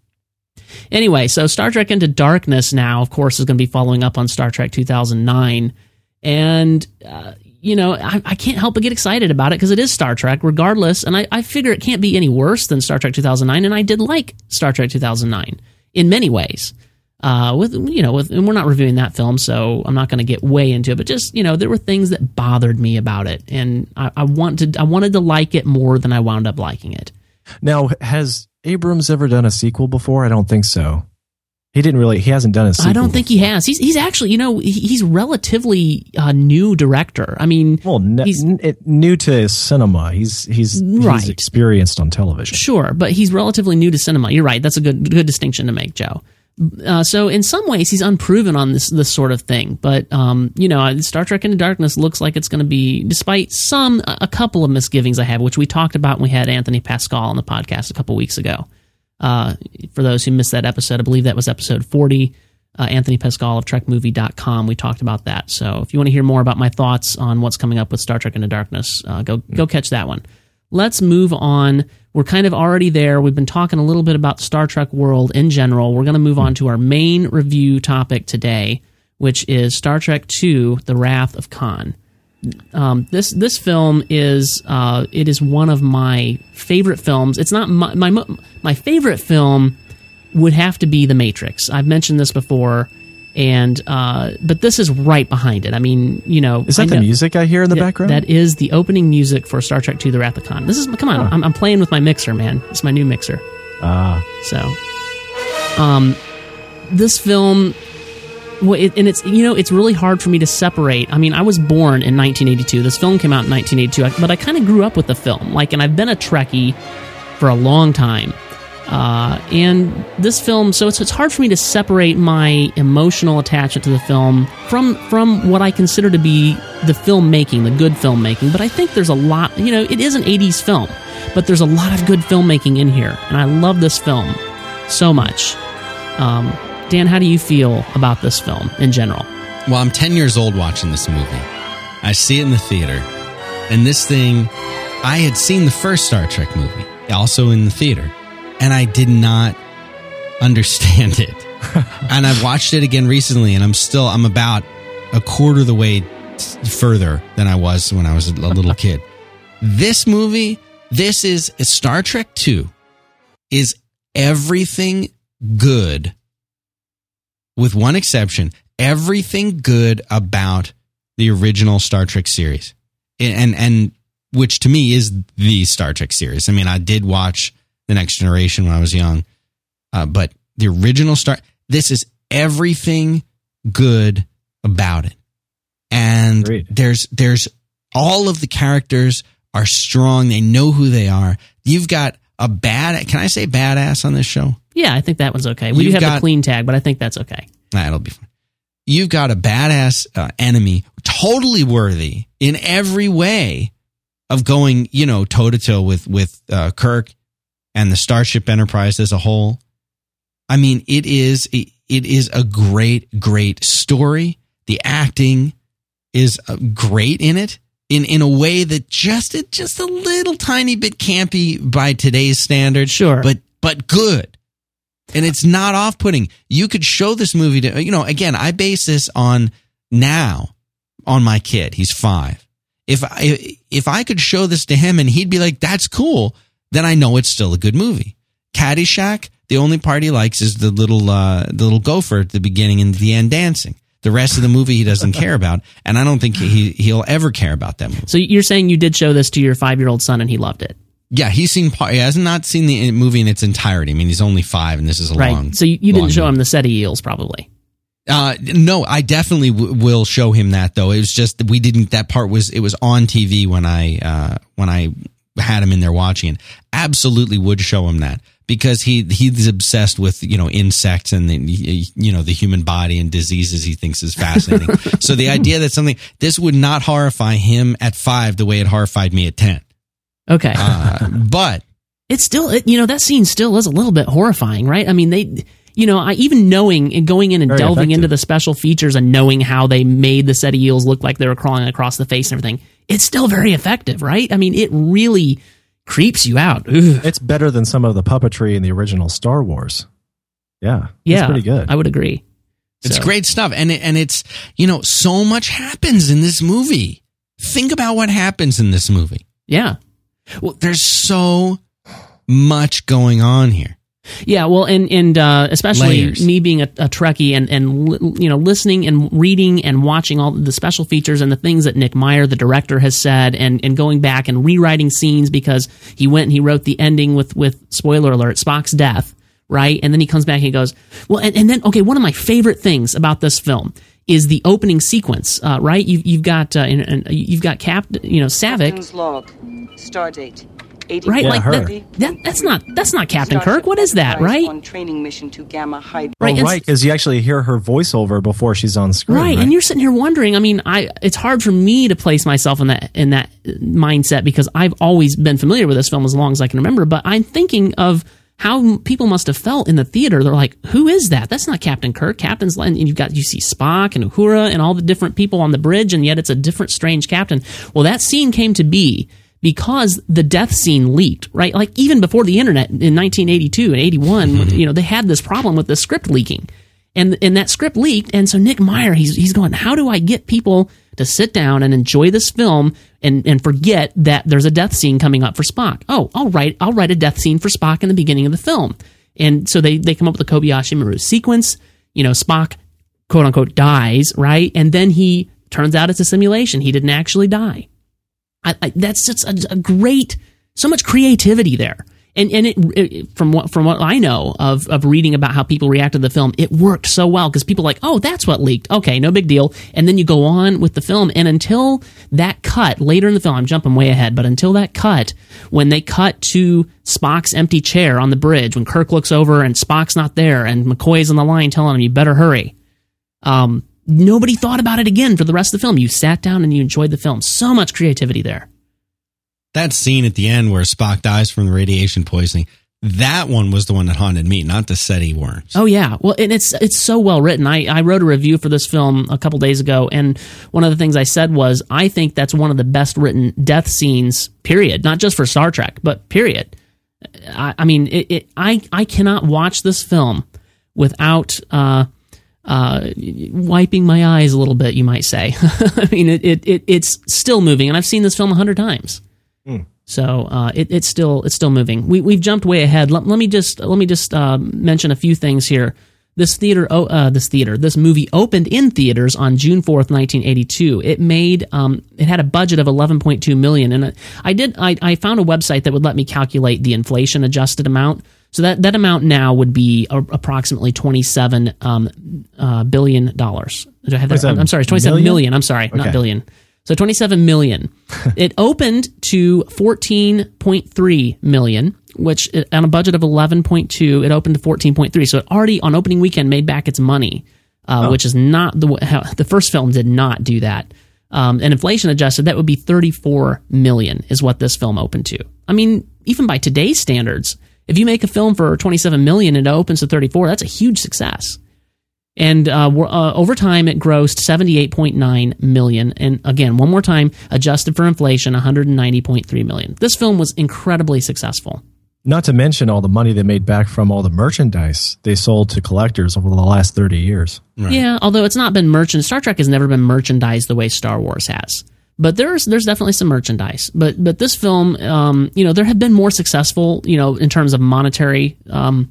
Speaker 2: Anyway, so Star Trek Into Darkness now, of course, is going to be following up on Star Trek 2009. And, uh, you know, I, I can't help but get excited about it because it is Star Trek, regardless. And I, I figure it can't be any worse than Star Trek 2009. And I did like Star Trek 2009 in many ways. Uh, with you know, with and we're not reviewing that film, so I'm not going to get way into it. But just you know, there were things that bothered me about it, and I, I wanted I wanted to like it more than I wound up liking it.
Speaker 3: Now, has Abrams ever done a sequel before? I don't think so. He didn't really. He hasn't done a sequel.
Speaker 2: I don't think he has. He's he's actually you know he's relatively uh, new director. I mean,
Speaker 3: Well, n-
Speaker 2: He's-
Speaker 3: n- new to cinema. He's he's
Speaker 2: Right.
Speaker 3: he's experienced on television.
Speaker 2: Sure, but he's relatively new to cinema. You're right. That's a good good distinction to make, Joe. Uh, so in some ways, he's unproven on this this sort of thing. But um, you know, Star Trek Into Darkness looks like it's going to be, despite some a couple of misgivings I have, which we talked about when we had Anthony Pascale on the podcast a couple weeks ago. Uh, for those who missed that episode, I believe that was episode 40. Uh, Anthony Pascale of TrekMovie.com. We talked about that. So if you want to hear more about my thoughts on what's coming up with Star Trek Into Darkness, uh, go go catch that one. Let's move on. We're kind of already there. We've been talking a little bit about Star Trek world in general. We're going to move on to our main review topic today, which is Star Trek II: The Wrath of Khan um, this this film is uh, it is one of my favorite films. It's not my, my my favorite film would have to be The Matrix. I've mentioned this before, and uh, but this is right behind it. I mean, you know,
Speaker 3: Is that
Speaker 2: I
Speaker 3: the music I hear in the
Speaker 2: that-
Speaker 3: background?
Speaker 2: That is the opening music for Star Trek II: The Wrath of Khan. This is come on, I'm, I'm playing with my mixer, man. It's my new mixer.
Speaker 3: ah,
Speaker 2: So, um, this film, well, it, and it's you know it's really hard for me to separate. I mean, I was born in 1982. This film came out in 1982, but I kind of grew up with the film. Like, and I've been a Trekkie for a long time. Uh, and this film, so it's, it's hard for me to separate my emotional attachment to the film from from what I consider to be the filmmaking, the good filmmaking. But I think there's a lot, you know, it is an 80s film, but there's a lot of good filmmaking in here, and I love this film so much. Um, Dan, how do you feel about this film in general?
Speaker 1: Well, I'm 10 years old watching this movie. I see it in the theater. And this thing, I had seen the first Star Trek movie, also in the theater, and I did not understand it. *laughs* and I've watched it again recently, and I'm still, I'm about a quarter of the way further than I was when I was a little kid. *laughs* This movie, this is Star Trek 2 is everything good with one exception, everything good about the original Star Trek series. And and which to me is the Star Trek series. I mean, I did watch The Next Generation when I was young. Uh, but the original Star this is everything good about it. And
Speaker 3: Agreed.
Speaker 1: there's there's all of the characters are strong. They know who they are. You've got a bad can I say badass on this show?
Speaker 2: Yeah, I think that one's okay. We
Speaker 1: You've
Speaker 2: do have
Speaker 1: got-
Speaker 2: the clean tag, but I think that's okay.
Speaker 1: That'll be fine. You've got a badass uh, enemy, totally worthy in every way of going, you know, toe to toe with with uh, Kirk and the Starship Enterprise as a whole. I mean, it is it, it is a great, great story. The acting is uh, great in it in in a way that just it just a little tiny bit campy by today's standards.
Speaker 2: Sure.
Speaker 1: but but good and it's not off-putting. You could show this movie to you know. Again, I base this on now on my kid. He's five. If I if I could show this to him and he'd be like, "That's cool," then I know it's still a good movie. Caddyshack. The only part he likes is the little uh, the little gopher at the beginning and the end dancing. The rest of the movie he doesn't care about, and I don't think he he'll ever care about that movie.
Speaker 2: So you're saying you did show this to your five year old son and he loved it,
Speaker 1: Yeah, he's seen. He has not seen the movie in its entirety. I mean, he's only five, and this is a
Speaker 2: right?
Speaker 1: long.
Speaker 2: so you, you didn't show
Speaker 1: movie.
Speaker 2: him the Ceti eels, probably.
Speaker 1: Uh, no, I definitely w- will show him that though. It was just that we didn't. That part was it was on TV when I uh, when I had him in there watching it. Absolutely would show him that because he he's obsessed with you know insects and the, you know the human body and diseases he thinks is fascinating. *laughs* so the idea that something this would not horrify him at five the way it horrified me at ten.
Speaker 2: Okay,
Speaker 1: Uh, but
Speaker 2: it's still it, you know that scene still is a little bit horrifying, right? I mean they. You know, I even knowing and going in and
Speaker 3: Very
Speaker 2: delving
Speaker 3: effective.
Speaker 2: into the special features and knowing how they made the Ceti eels look like they were crawling across the face and everything, it's still very effective, right? I mean, it really creeps you out. Ugh.
Speaker 3: It's better than some of the puppetry in the original Star Wars. Yeah,
Speaker 2: Yeah,
Speaker 3: it's pretty good.
Speaker 2: I would agree.
Speaker 1: It's
Speaker 2: So-
Speaker 1: great stuff, and it, and it's you know so much happens in this movie. Think about what happens in this movie.
Speaker 2: Yeah,
Speaker 1: Well, there's so much going on here.
Speaker 2: Yeah, well, and and uh, especially
Speaker 1: Layers.
Speaker 2: me being a, a Trekkie and and li- you know listening and reading and watching all the special features and the things that Nick Meyer, the director, has said, and and going back and rewriting scenes because he went and he wrote the ending with with spoiler alert Spock's death, right? And then he comes back and he goes, well, and, and then okay, one of my favorite things about this film is the opening sequence, uh, right? You've you've got uh, and, and you've got Cap, you know, Saavik,
Speaker 5: Captain's log. Stardate. 80
Speaker 2: right?
Speaker 3: Yeah,
Speaker 2: like
Speaker 3: her.
Speaker 2: that, that, that's not that's not Captain
Speaker 5: Starship
Speaker 2: Kirk. What is that, right?
Speaker 5: On training mission to Gamma Hydra.
Speaker 2: Right,
Speaker 3: oh, right, because you actually hear her voiceover before she's on screen.
Speaker 2: right, and you're sitting here wondering i mean i it's hard for me to place myself in that in that mindset because i've always been familiar with this film as long as i can remember but i'm thinking of how people must have felt in the theater they're like who is that that's not captain kirk captain's and you've got you see spock and uhura and all the different people on the bridge and yet it's a different strange captain well that scene came to be because the death scene leaked, right? Like even before the internet in 1982 and 81, mm-hmm. you know, they had this problem with the script leaking. And and that script leaked and so Nick Meyer he's he's going, "How do I get people to sit down and enjoy this film and and forget that there's a death scene coming up for Spock?" Oh, I'll write I'll write a death scene for Spock in the beginning of the film. And so they they come up with the Kobayashi Maru sequence, you know, Spock quote unquote dies, right? And then he turns out it's a simulation. He didn't actually die. I, I, that's just a, a great, so much creativity there. And and it, it from what from what I know of of reading about how people reacted to the film, it worked so well because people like, oh, that's what leaked. Okay, no big deal. And then you go on with the film, and until that cut later in the film, I'm jumping way ahead, but until that cut, when they cut to Spock's empty chair on the bridge, when Kirk looks over and Spock's not there, and McCoy's on the line telling him, you better hurry. Um, nobody thought about it again for the rest of the film. You sat down and you enjoyed the film. So much creativity there.
Speaker 1: That scene at the end where Spock dies from the radiation poisoning, That one was the one that haunted me, not the Ceti worms.
Speaker 2: Oh yeah, well, and it's it's so well written. I I wrote a review for this film a couple days ago, and one of the things I said was I think that's one of the best written death scenes. Period. Not just for Star Trek, but period. I, I mean, it, it, I I cannot watch this film without uh, uh, wiping my eyes a little bit. You might say. *laughs* I mean, it, it, it it's still moving, and I've seen this film a hundred times. So uh, it, it's still it's still moving. We we've jumped way ahead. Let, let me just let me just uh, mention a few things here. This theater, oh, uh, this theater, this movie opened in theaters on June fourth, nineteen eighty two. It made um, it had a budget of eleven point two million, and I did I, I found a website that would let me calculate the inflation adjusted amount. So that that amount now would be a, approximately twenty seven um, uh, billion dollars. Do I have that?
Speaker 3: 27
Speaker 2: I'm sorry, twenty seven
Speaker 3: million?
Speaker 2: million. I'm sorry, not
Speaker 3: Okay.
Speaker 2: billion. So 27 million. *laughs* it opened to 14.3 million, which uh, on a budget of 11.2, it opened to 14.3. So it already on opening weekend made back its money, uh, which is not the how *laughs* the first film did not do that. Um, and inflation adjusted, that would be 34 million is what this film opened to. I mean, even by today's standards, if you make a film for 27 million and it opens to 34, that's a huge success. And uh, uh, over time, it grossed 78.9 million. And again, one more time, adjusted for inflation, 190.3 million. This film was incredibly successful.
Speaker 3: Not to mention all the money they made back from all the merchandise they sold to collectors over the last 30 years.
Speaker 2: Yeah, although it's not been merchant. Star Trek has never been merchandised the way Star Wars has. But there's there's definitely some merchandise. But but this film, um, you know, there have been more successful, you know, in terms of monetary um,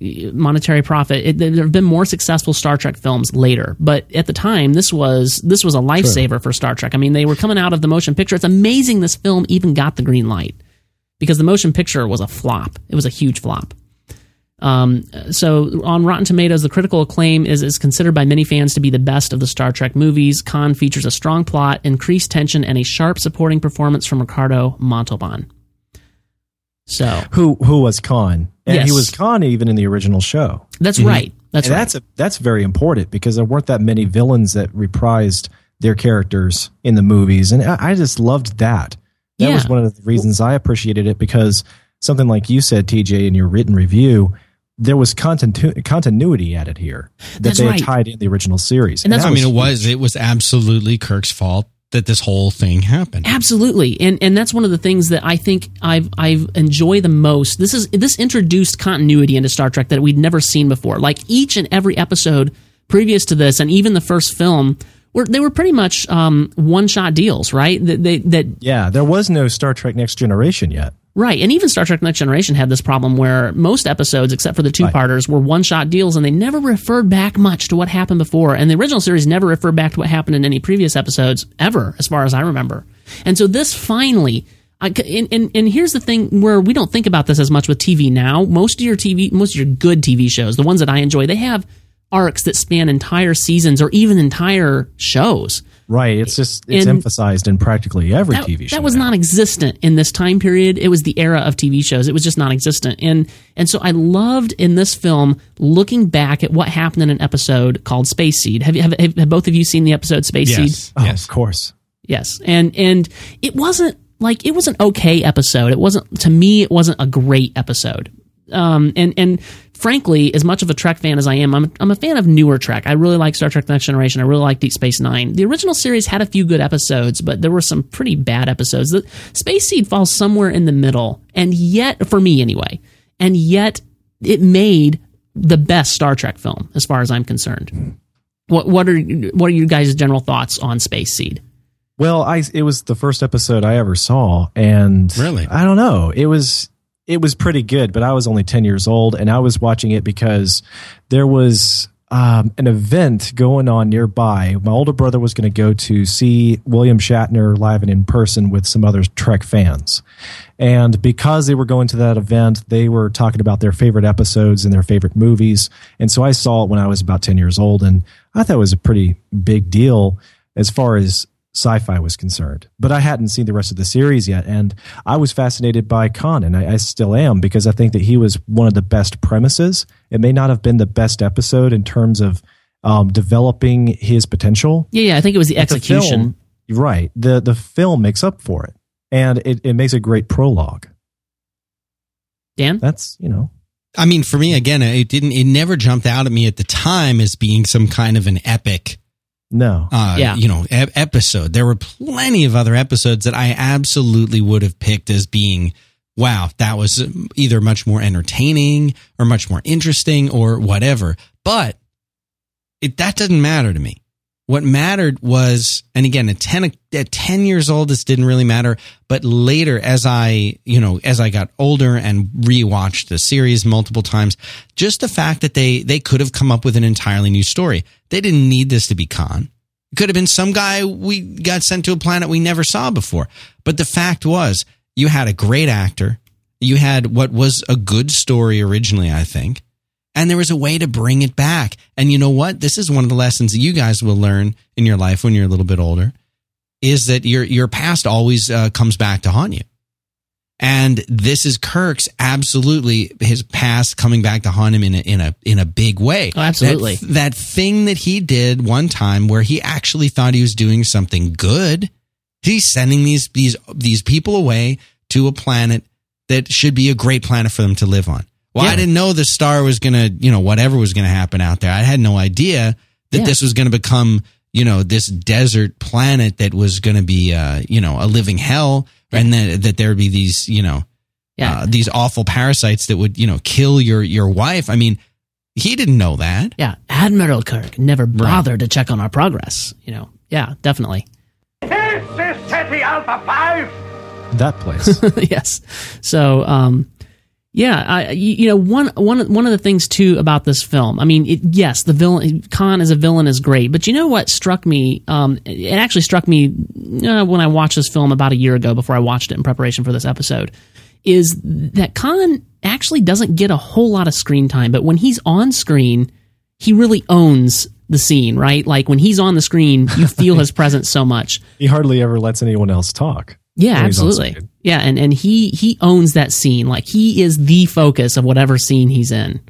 Speaker 2: monetary profit. It, there have been more successful Star Trek films later, but at the time, this was this was a lifesaver for Star Trek. I mean, they were coming out of the motion picture. It's amazing this film even got the green light because the motion picture was a flop. It was a huge flop. Um, so on Rotten Tomatoes, the critical acclaim is, is considered by many fans to be the best of the Star Trek movies. Khan features a strong plot, increased tension, and a sharp supporting performance from Ricardo Montalban. So
Speaker 3: Who who was Khan? And
Speaker 2: Yes.
Speaker 3: he was Khan even in the original show.
Speaker 2: that's right. That's
Speaker 3: and
Speaker 2: right.
Speaker 3: that's a, that's very important because there weren't that many villains that reprised their characters in the movies, and I, I just loved that. That
Speaker 2: Yeah.
Speaker 3: was one of the reasons I appreciated it because something like you said, TJ, in your written review, there was continu- continuity added here that
Speaker 2: That's
Speaker 3: they
Speaker 2: right.
Speaker 3: had tied in the original series.
Speaker 2: And that's-
Speaker 3: that
Speaker 1: I mean, it was it was absolutely Kirk's fault that this whole thing happened.
Speaker 2: Absolutely, and and that's one of the things that I think I've I've enjoy the most. This is this introduced continuity into Star Trek that we'd never seen before. Like each and every episode previous to this, and even the first film, were they were pretty much um, one shot deals, right? That they that
Speaker 3: Yeah, there was no Star Trek Next Generation yet.
Speaker 2: Right, and even Star Trek Next Generation had this problem where most episodes, except for the two-parters, were one-shot deals, and they never referred back much to what happened before. And the original series never referred back to what happened in any previous episodes ever, as far as I remember. And so this finally, I, and, and and here's the thing where we don't think about this as much with TV now. Most of your TV, most of your good TV shows, the ones that I enjoy, they have arcs that span entire seasons or even entire shows.
Speaker 3: Right. It's just it's
Speaker 2: And-
Speaker 3: emphasized in practically every
Speaker 2: that,
Speaker 3: TV show.
Speaker 2: that was
Speaker 3: now.
Speaker 2: non-existent in this time period. It was the era of TV shows. It was just non-existent, and and so I loved in this film looking back at what happened in an episode called Space Seed. Have you have, have both of you seen the episode Space Seed?
Speaker 1: Yes,
Speaker 3: Oh,
Speaker 1: yes.
Speaker 3: of course.
Speaker 2: Yes, and and it wasn't like it was an okay episode. It wasn't to me. It wasn't a great episode. Um, and and frankly, as much of a Trek fan as I am, I'm I'm a fan of newer Trek. I really like Star Trek: the Next Generation. I really like Deep Space Nine. The original series had a few good episodes, but there were some pretty bad episodes. The Space Seed falls somewhere in the middle, and yet, for me anyway, and yet it made the best Star Trek film as far as I'm concerned. What what are what are you guys' general thoughts on Space Seed?
Speaker 3: Well, I it was the first episode I ever saw, and
Speaker 1: Really?
Speaker 3: I don't know. It was it was pretty good, but I was only ten years old, and I was watching it because there was um, an event going on nearby. My older brother was going to go to see William Shatner live and in person with some other Trek fans, and because they were going to that event, they were talking about their favorite episodes and their favorite movies, and so I saw it when I was about ten years old, and I thought it was a pretty big deal as far as sci-fi was concerned. But I hadn't seen the rest of the series yet, and I was fascinated by Khan, and I, I still am because I think that he was one of the best premises. It may not have been the best episode in terms of um, developing his potential.
Speaker 2: Yeah, yeah, I think it was the
Speaker 3: but the
Speaker 2: execution.
Speaker 3: film- right? The the film makes up for it, and it, it makes a great prologue.
Speaker 2: Dan?
Speaker 3: That's you know.
Speaker 1: I mean, for me, again, it didn't. It never jumped out at me at the time as being some kind of an epic,
Speaker 3: No.
Speaker 1: uh,
Speaker 2: Yeah.
Speaker 1: you know, e- episode. There were plenty of other episodes that I absolutely would have picked as being, wow, that was either much more entertaining or much more interesting or whatever. But it that doesn't matter to me. What mattered was, and again, at ten at ten years old, this didn't really matter. But later, as I you know, as I got older and rewatched the series multiple times, just the fact that they they could have come up with an entirely new story. They didn't need this to be Khan. It could have been some guy we got sent to a planet we never saw before. But the fact was, you had a great actor. You had what was a good story originally, I think. And there was a way to bring it back. And you know what? This is one of the lessons that you guys will learn in your life when you're a little bit older is that your your past always uh, comes back to haunt you. And this is Kirk's absolutely his past coming back to haunt him in a in a in a big way.
Speaker 2: Oh, absolutely.
Speaker 1: That, that thing that he did one time where he actually thought he was doing something good. He's sending these these these people away to a planet that should be a great planet for them to live on. Well, I didn't know the star was going to, you know, whatever was going to happen out there. I had no idea that
Speaker 2: Yeah.
Speaker 1: this was going to become, you know, this desert planet that was going to be, uh, you know, a living hell, and that that there would be these, you know,
Speaker 2: Yeah.
Speaker 1: uh, these awful parasites that would, you know, kill your your wife. I mean, he didn't know that.
Speaker 2: Yeah. Admiral Kirk never bothered to check on our progress. You know, yeah, definitely.
Speaker 6: This is Ceti Alpha 5!
Speaker 3: That place. *laughs*
Speaker 2: yes. So, um, yeah, I, you know, one, one, one of the things too about this film, I mean, it, yes, the villain, Khan as a villain is great, but you know what struck me, um, it actually struck me uh, when I watched this film about a year ago before I watched it in preparation for this episode, is that Khan actually doesn't get a whole lot of screen time, but when he's on screen, he really owns the scene, right? Like when he's on the screen, you feel his *laughs* presence so much.
Speaker 3: he hardly ever lets anyone else talk.
Speaker 2: Yeah,
Speaker 3: when he's on
Speaker 2: absolutely. Yeah, and and he he owns that scene. Like he is the focus of whatever scene he's in.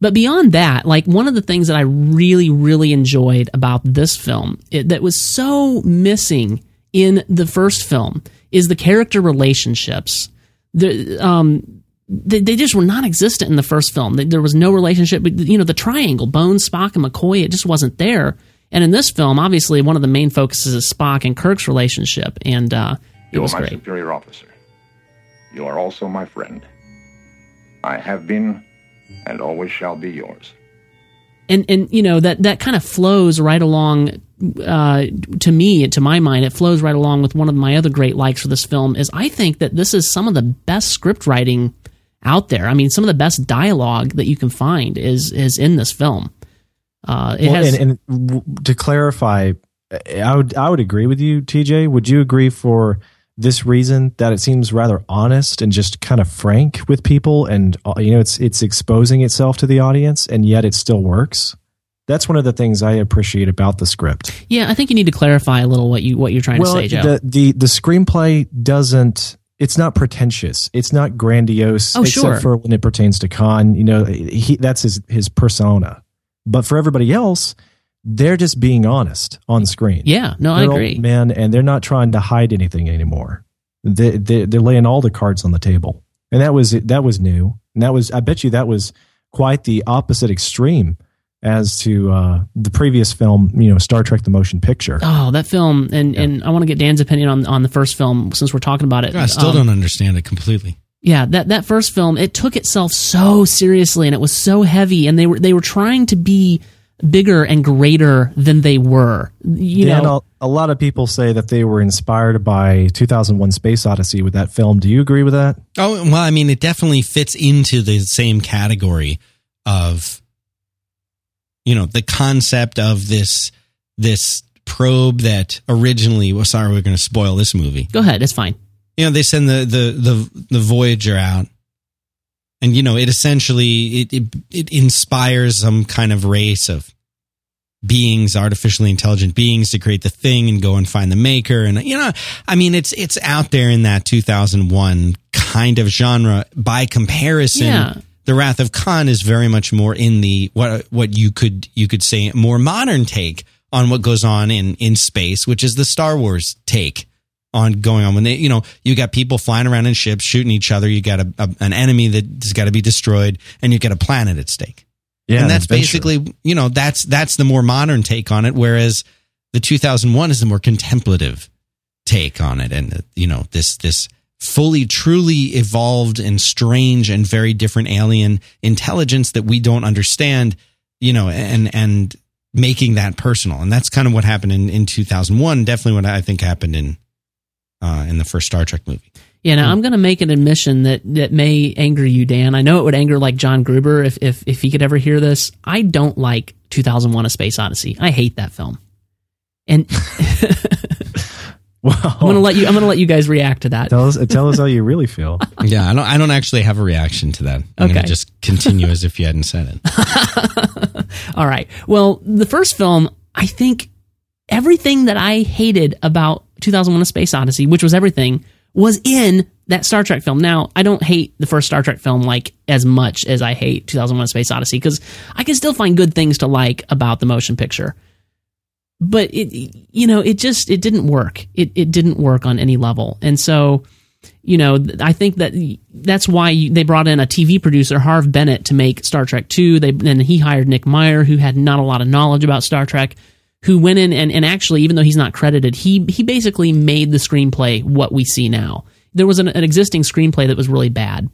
Speaker 2: But beyond that, like one of the things that I really really enjoyed about this film it, that was so missing in the first film is the character relationships. The um they, they just were non-existent in the first film. There was no relationship. But, You know, the triangle, Bones, Spock, and McCoy, it just wasn't there. And in this film, obviously, one of the main focuses is Spock and Kirk's relationship, and uh,
Speaker 6: You are my
Speaker 2: great.
Speaker 6: superior officer. You are also my friend. I have been and always shall be yours.
Speaker 2: and and you know that that kind of flows right along uh, to me to my mind it flows right along with one of my other great likes for this film is i think that this is some of the best script writing out there i mean some of the best dialogue that you can find is is in this film uh, it
Speaker 3: Well,
Speaker 2: has
Speaker 3: and, and to clarify, I would I would agree with you, TJ. Would you agree for this reason that it seems rather honest and just kind of frank with people, and uh, you know it's it's exposing itself to the audience, and yet it still works. That's one of the things I appreciate about the script.
Speaker 2: yeah i think you need to clarify a little what you what you're trying
Speaker 3: well,
Speaker 2: to say joe
Speaker 3: the the the screenplay doesn't. It's not pretentious. It's not grandiose.
Speaker 2: Oh,
Speaker 3: except
Speaker 2: sure.
Speaker 3: for when it pertains to Khan. You know, he that's his his persona. But for everybody else, they're just being honest on screen.
Speaker 2: yeah no i
Speaker 3: They're
Speaker 2: agree
Speaker 3: old men, and they're not trying to hide anything anymore. They, they they're laying all the cards on the table, and that was that was new. And that was I bet you that was quite the opposite extreme as to uh, the previous film. You know, Star Trek: The Motion Picture.
Speaker 2: Oh, that film, and, and I want to get Dan's opinion on on the first film since we're talking about it.
Speaker 1: I still
Speaker 2: Um,
Speaker 1: don't understand it completely.
Speaker 2: yeah that that first film it took itself so seriously and it was so heavy and they were they were trying to be bigger and greater than they were you
Speaker 3: Dan,
Speaker 2: know
Speaker 3: a, a lot of people say that they were inspired by 2001: Space Odyssey with that film. Do you agree with that?
Speaker 1: Oh well, I mean, it definitely fits into the same category of, you know, the concept of this this probe that originally. Well, sorry, we're going to spoil this movie.
Speaker 2: go ahead it's fine
Speaker 1: You know, they send the the the the Voyager out, and you know, it essentially it it, it inspires some kind of race of beings artificially intelligent beings to create the thing and go and find the maker. And you know i mean it's it's out there in that 2001 kind of genre. By comparison
Speaker 2: Yeah.
Speaker 1: the wrath of khan is very much more in the what what you could you could say more modern take on what goes on in in space which is the star wars take on going on. When they you know you got people flying around in ships shooting each other. You got a, a an enemy that's got to be destroyed and you got a planet at stake.
Speaker 3: Yeah,
Speaker 1: and that's
Speaker 3: adventure.
Speaker 1: basically you know that's that's the more modern take on it whereas the 2001 is the more contemplative take on it. And you know this this fully truly evolved and strange and very different alien intelligence that we don't understand you know and and making that personal. And that's kind of what happened in in 2001 definitely what i think happened in uh in the first star trek movie
Speaker 2: Yeah, now I'm going to make an admission that that may anger you, Dan. I know it would anger like John Gruber if if if he could ever hear this. I don't like 2001: A Space Odyssey. I hate that film, and *laughs*
Speaker 3: Wow.
Speaker 2: I'm going to let you. I'm going to let you guys react to that.
Speaker 3: tell us tell us how you really feel. *laughs*
Speaker 1: yeah i don't i don't actually have a reaction to that i'm
Speaker 2: Okay.
Speaker 1: gonna just continue as if you hadn't said it *laughs*
Speaker 2: All right. Well, the first film, I think everything that I hated about 2001: A Space Odyssey, which was everything, was in that Star Trek film. Now, I don't hate the first Star Trek film like as much as I hate 2001: A Space Odyssey because I can still find good things to like about the motion picture. But it, you know, it just it didn't work. It it didn't work on any level, and so you know, I think that that's why you, they brought in a TV producer, Harv Bennett, to make Star Trek 2. They, and he hired Nick Meyer, who had not a lot of knowledge about Star Trek, who went in and, and actually, even though he's not credited, he, he basically made the screenplay what we see now. There was an, an existing screenplay that was really bad.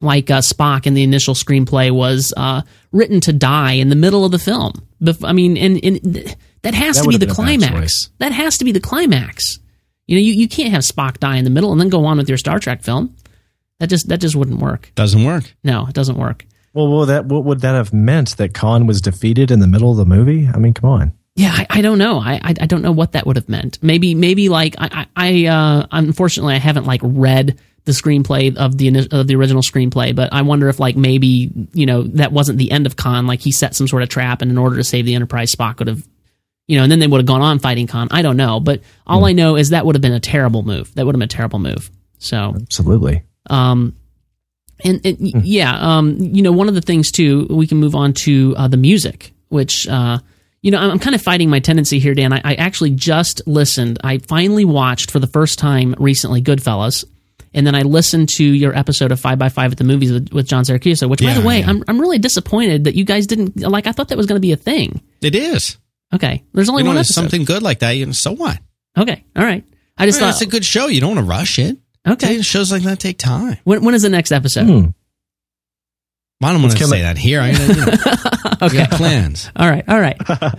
Speaker 2: Like uh, Spock in the initial screenplay was uh, written to die in the middle of the film. Bef- I mean, and, and th- that has
Speaker 3: That
Speaker 2: to be the
Speaker 3: been a bad
Speaker 2: climax. That has to be the climax. You know, you, you can't have Spock die in the middle and then go on with your Star Trek film. That just that just wouldn't work.
Speaker 1: doesn't work
Speaker 2: No, it doesn't work.
Speaker 3: Well, well, that what would that have meant? That Khan was defeated in the middle of the movie? I mean, come on.
Speaker 2: Yeah, I, I don't know. I, I I don't know what that would have meant. Maybe maybe like I I, uh, unfortunately I haven't like read the screenplay of the of the original screenplay, but I wonder if like maybe you know that wasn't the end of Khan. Like he set some sort of trap, and in order to save the Enterprise, Spock would have. You know, and then they would have gone on fighting Khan. I don't know, but all I know is that would have been a terrible move. That would have been a terrible move. So,
Speaker 3: Absolutely.
Speaker 2: Um, and, and y yeah, um, you know, one of the things too, we can move on to uh, the music, which, uh, you know, I'm, I'm kind of fighting my tendency here, Dan. I, I actually just listened. I finally watched for the first time recently Goodfellas. And then I listened to your episode of Five by Five at the movies with, with John Siracusa, which, by the way,
Speaker 1: yeah.
Speaker 2: I'm, I'm really disappointed that you guys didn't like. I thought that was going to be a thing.
Speaker 1: it is
Speaker 2: Okay, there's only
Speaker 1: you know
Speaker 2: one
Speaker 1: there's
Speaker 2: episode.
Speaker 1: something good like that you know so what
Speaker 2: Okay, all right. I just
Speaker 1: I mean,
Speaker 2: thought.
Speaker 1: it's a good show you don't want to rush it
Speaker 2: okay,
Speaker 1: shows like that take time
Speaker 2: when, when is the next episode?
Speaker 3: Hmm.
Speaker 1: I don't want to
Speaker 3: kinda-
Speaker 1: say that here. I you know, *laughs* we got plans. *laughs*
Speaker 2: All right, all right,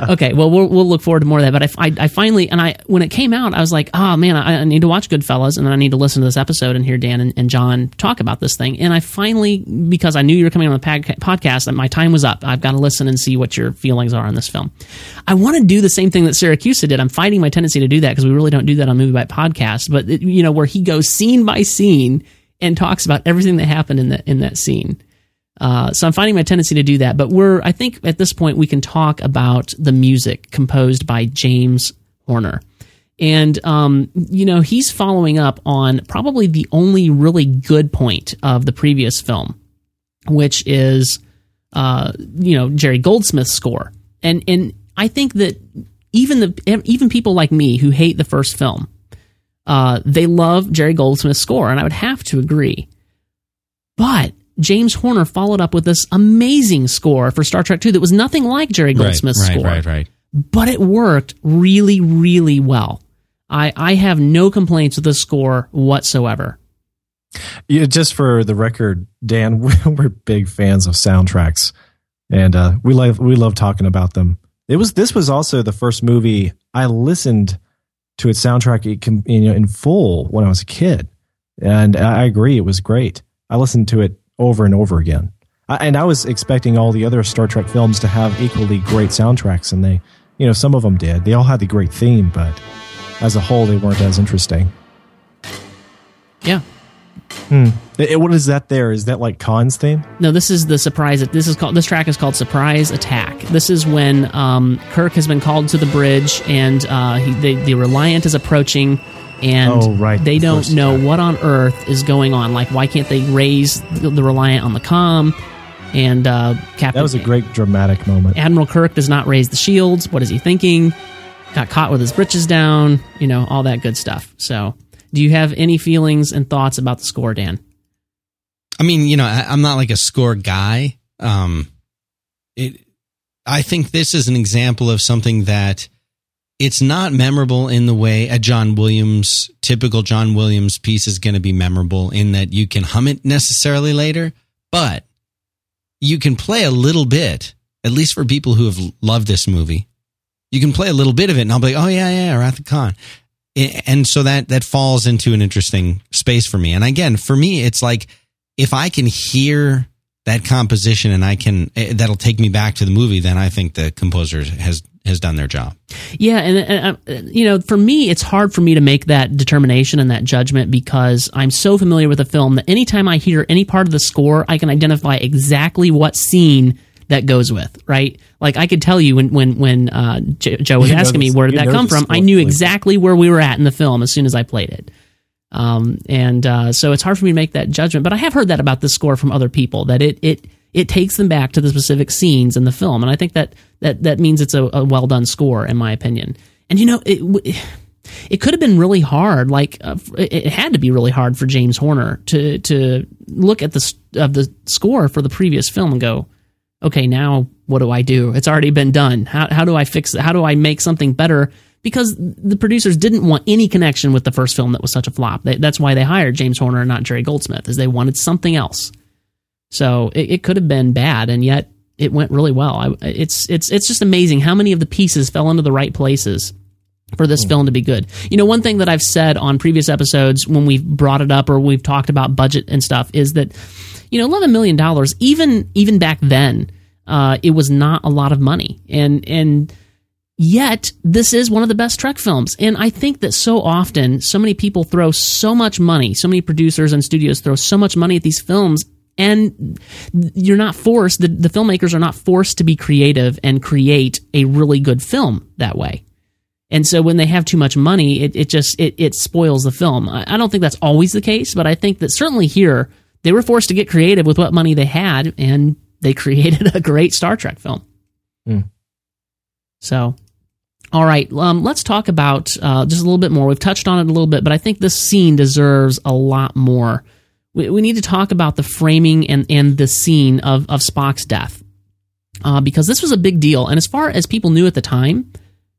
Speaker 2: okay. Well, we'll we'll look forward to more of that. But I, I, I finally and I when it came out, I was like, oh man, I, I need to watch Goodfellas, and then I need to listen to this episode and hear Dan and, and John talk about this thing. And I finally, because I knew you were coming on the pad, podcast, that my time was up. I've got to listen and see what your feelings are on this film. I want to do the same thing that Siracusa did. I'm fighting my tendency to do that because we really don't do that on Movie Bite Podcast. But it, you know, where he goes scene by scene and talks about everything that happened in that in that scene. Uh, so I'm finding my tendency to do that. But we're, I think at this point, we can talk about the music composed by James Horner. And, um, you know, he's following up on probably the only really good point of the previous film, which is, uh, you know, Jerry Goldsmith's score. And, and I think that even the, even people like me who hate the first film, uh, they love Jerry Goldsmith's score. And I would have to agree. But James Horner followed up with this amazing score for Star Trek II that was nothing like Jerry Goldsmith's
Speaker 1: right,
Speaker 2: score,
Speaker 1: right, right.
Speaker 2: but it worked really, really well. I, I have no complaints with the score whatsoever.
Speaker 3: Yeah, just for the record, Dan, *laughs* we're big fans of soundtracks, and uh, we love we love talking about them. It was this was also the first movie I listened to its soundtrack in, you know, in full when I was a kid, and I agree it was great. I listened to it over and over again, I, and I was expecting all the other Star Trek films to have equally great soundtracks, and they, you know, some of them did. They all had the great theme, but as a whole, they weren't as interesting.
Speaker 2: Yeah.
Speaker 3: Hmm. Eh, What is that? There is that like Khan's theme?
Speaker 2: No, this is the surprise. This is called. This track is called "Surprise Attack." This is when um, Kirk has been called to the bridge, and uh, he, the the Reliant is approaching, and
Speaker 3: Oh, right,
Speaker 2: they
Speaker 3: the
Speaker 2: don't
Speaker 3: first
Speaker 2: know
Speaker 3: track.
Speaker 2: what on earth is going on. Like, why can't they raise the, the Reliant on the com? And uh, Captain
Speaker 3: That was a great dramatic moment.
Speaker 2: Admiral Kirk does not raise the shields. What is he thinking? got caught with his britches down, you know, all that good stuff. So, do you have any feelings and thoughts about the score, Dan?
Speaker 1: I mean, you know, I, I'm not like a score guy. Um, it, I think this is an example of something that it's not memorable in the way a John Williams, typical John Williams piece is going to be memorable in that you can hum it necessarily later, but you can play a little bit, at least for people who have loved this movie. You can play a little bit of it and I'll be like, oh yeah, yeah, Wrath of Khan. And so that, that falls into an interesting space for me. And again, for me, it's like, if I can hear that composition and I can, eh, that'll take me back to the movie, then I think the composer has, has done their job.
Speaker 2: Yeah, and, and uh, you know, for me, it's hard for me to make that determination and that judgment because I'm so familiar with the film that anytime I hear any part of the score, I can identify exactly what scene that goes with. Right? Like I could tell you when when when uh, J- Joe was
Speaker 3: You know
Speaker 2: asking me where did that come from, I knew exactly where we were at in the film as soon as I played it. Um, and uh, so it's hard for me to make that judgment. But I have heard that about the score from other people that it it it takes them back to the specific scenes in the film, and I think that that that means it's a, a well done score, in my opinion. And you know, it it could have been really hard. Like uh, it had to be really hard for James Horner to to look at the of the score for the previous film and go, okay, now what do I do? It's already been done. How how do I fix it? How do I make something better? Because the producers didn't want any connection with the first film that was such a flop. They, that's why they hired James Horner and not Jerry Goldsmith, is they wanted something else. So it, it could have been bad, and yet it went really well. I, it's it's it's just amazing how many of the pieces fell into the right places for this film to be good. You know, one thing that I've said on previous episodes when we've brought it up or we've talked about budget and stuff is that you know, eleven million dollars even even back then, uh, it was not a lot of money, and and yet this is one of the best Trek films. And I think that so often, so many people throw so much money, so many producers and studios throw so much money at these films. And you're not forced, the, the filmmakers are not forced to be creative and create a really good film that way. And so when they have too much money, it, it just it, it spoils the film. I, I don't think that's always the case, but I think that certainly here they were forced to get creative with what money they had, and they *laughs* created a great Star Trek film.
Speaker 3: Hmm.
Speaker 2: So, all right, um, let's talk about uh, just a little bit more. We've touched on it a little bit, but I think this scene deserves a lot more. We, we need to talk about the framing and, and the scene of, of Spock's death uh, because this was a big deal. And as far as people knew at the time,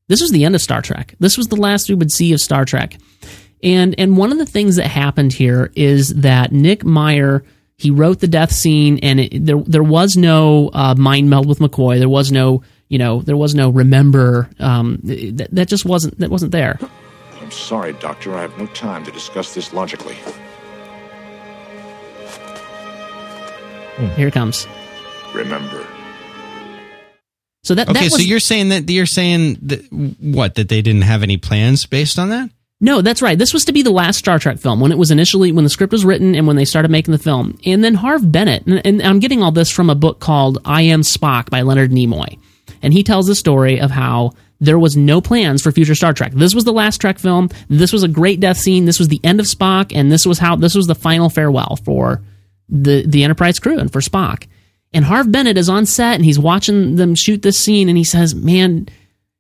Speaker 2: this was the end of Star Trek. This was the last we would see of Star Trek. And and one of the things that happened here is that Nick Meyer he wrote the death scene, and it, there there was no uh, mind meld with McCoy. There was no you know there was no remember. Um, that, that just wasn't that wasn't there.
Speaker 6: I'm sorry, Doctor. I have no time to discuss this logically. Hmm.
Speaker 2: Here it comes.
Speaker 6: Remember.
Speaker 2: So that
Speaker 1: Okay,
Speaker 2: that
Speaker 1: so you're saying that you're saying that what that they didn't have any plans based on that?
Speaker 2: No, that's right. This was to be the last Star Trek film when it was initially when the script was written and when they started making the film. And then Harv Bennett, and, and I'm getting all this from a book called I Am Spock by Leonard Nimoy, and he tells the story of how there was no plans for future Star Trek. This was the last Trek film. This was a great death scene. This was the end of Spock, and this was how this was the final farewell for the the Enterprise crew and for Spock. And Harv Bennett is on set and he's watching them shoot this scene, and he says, "Man."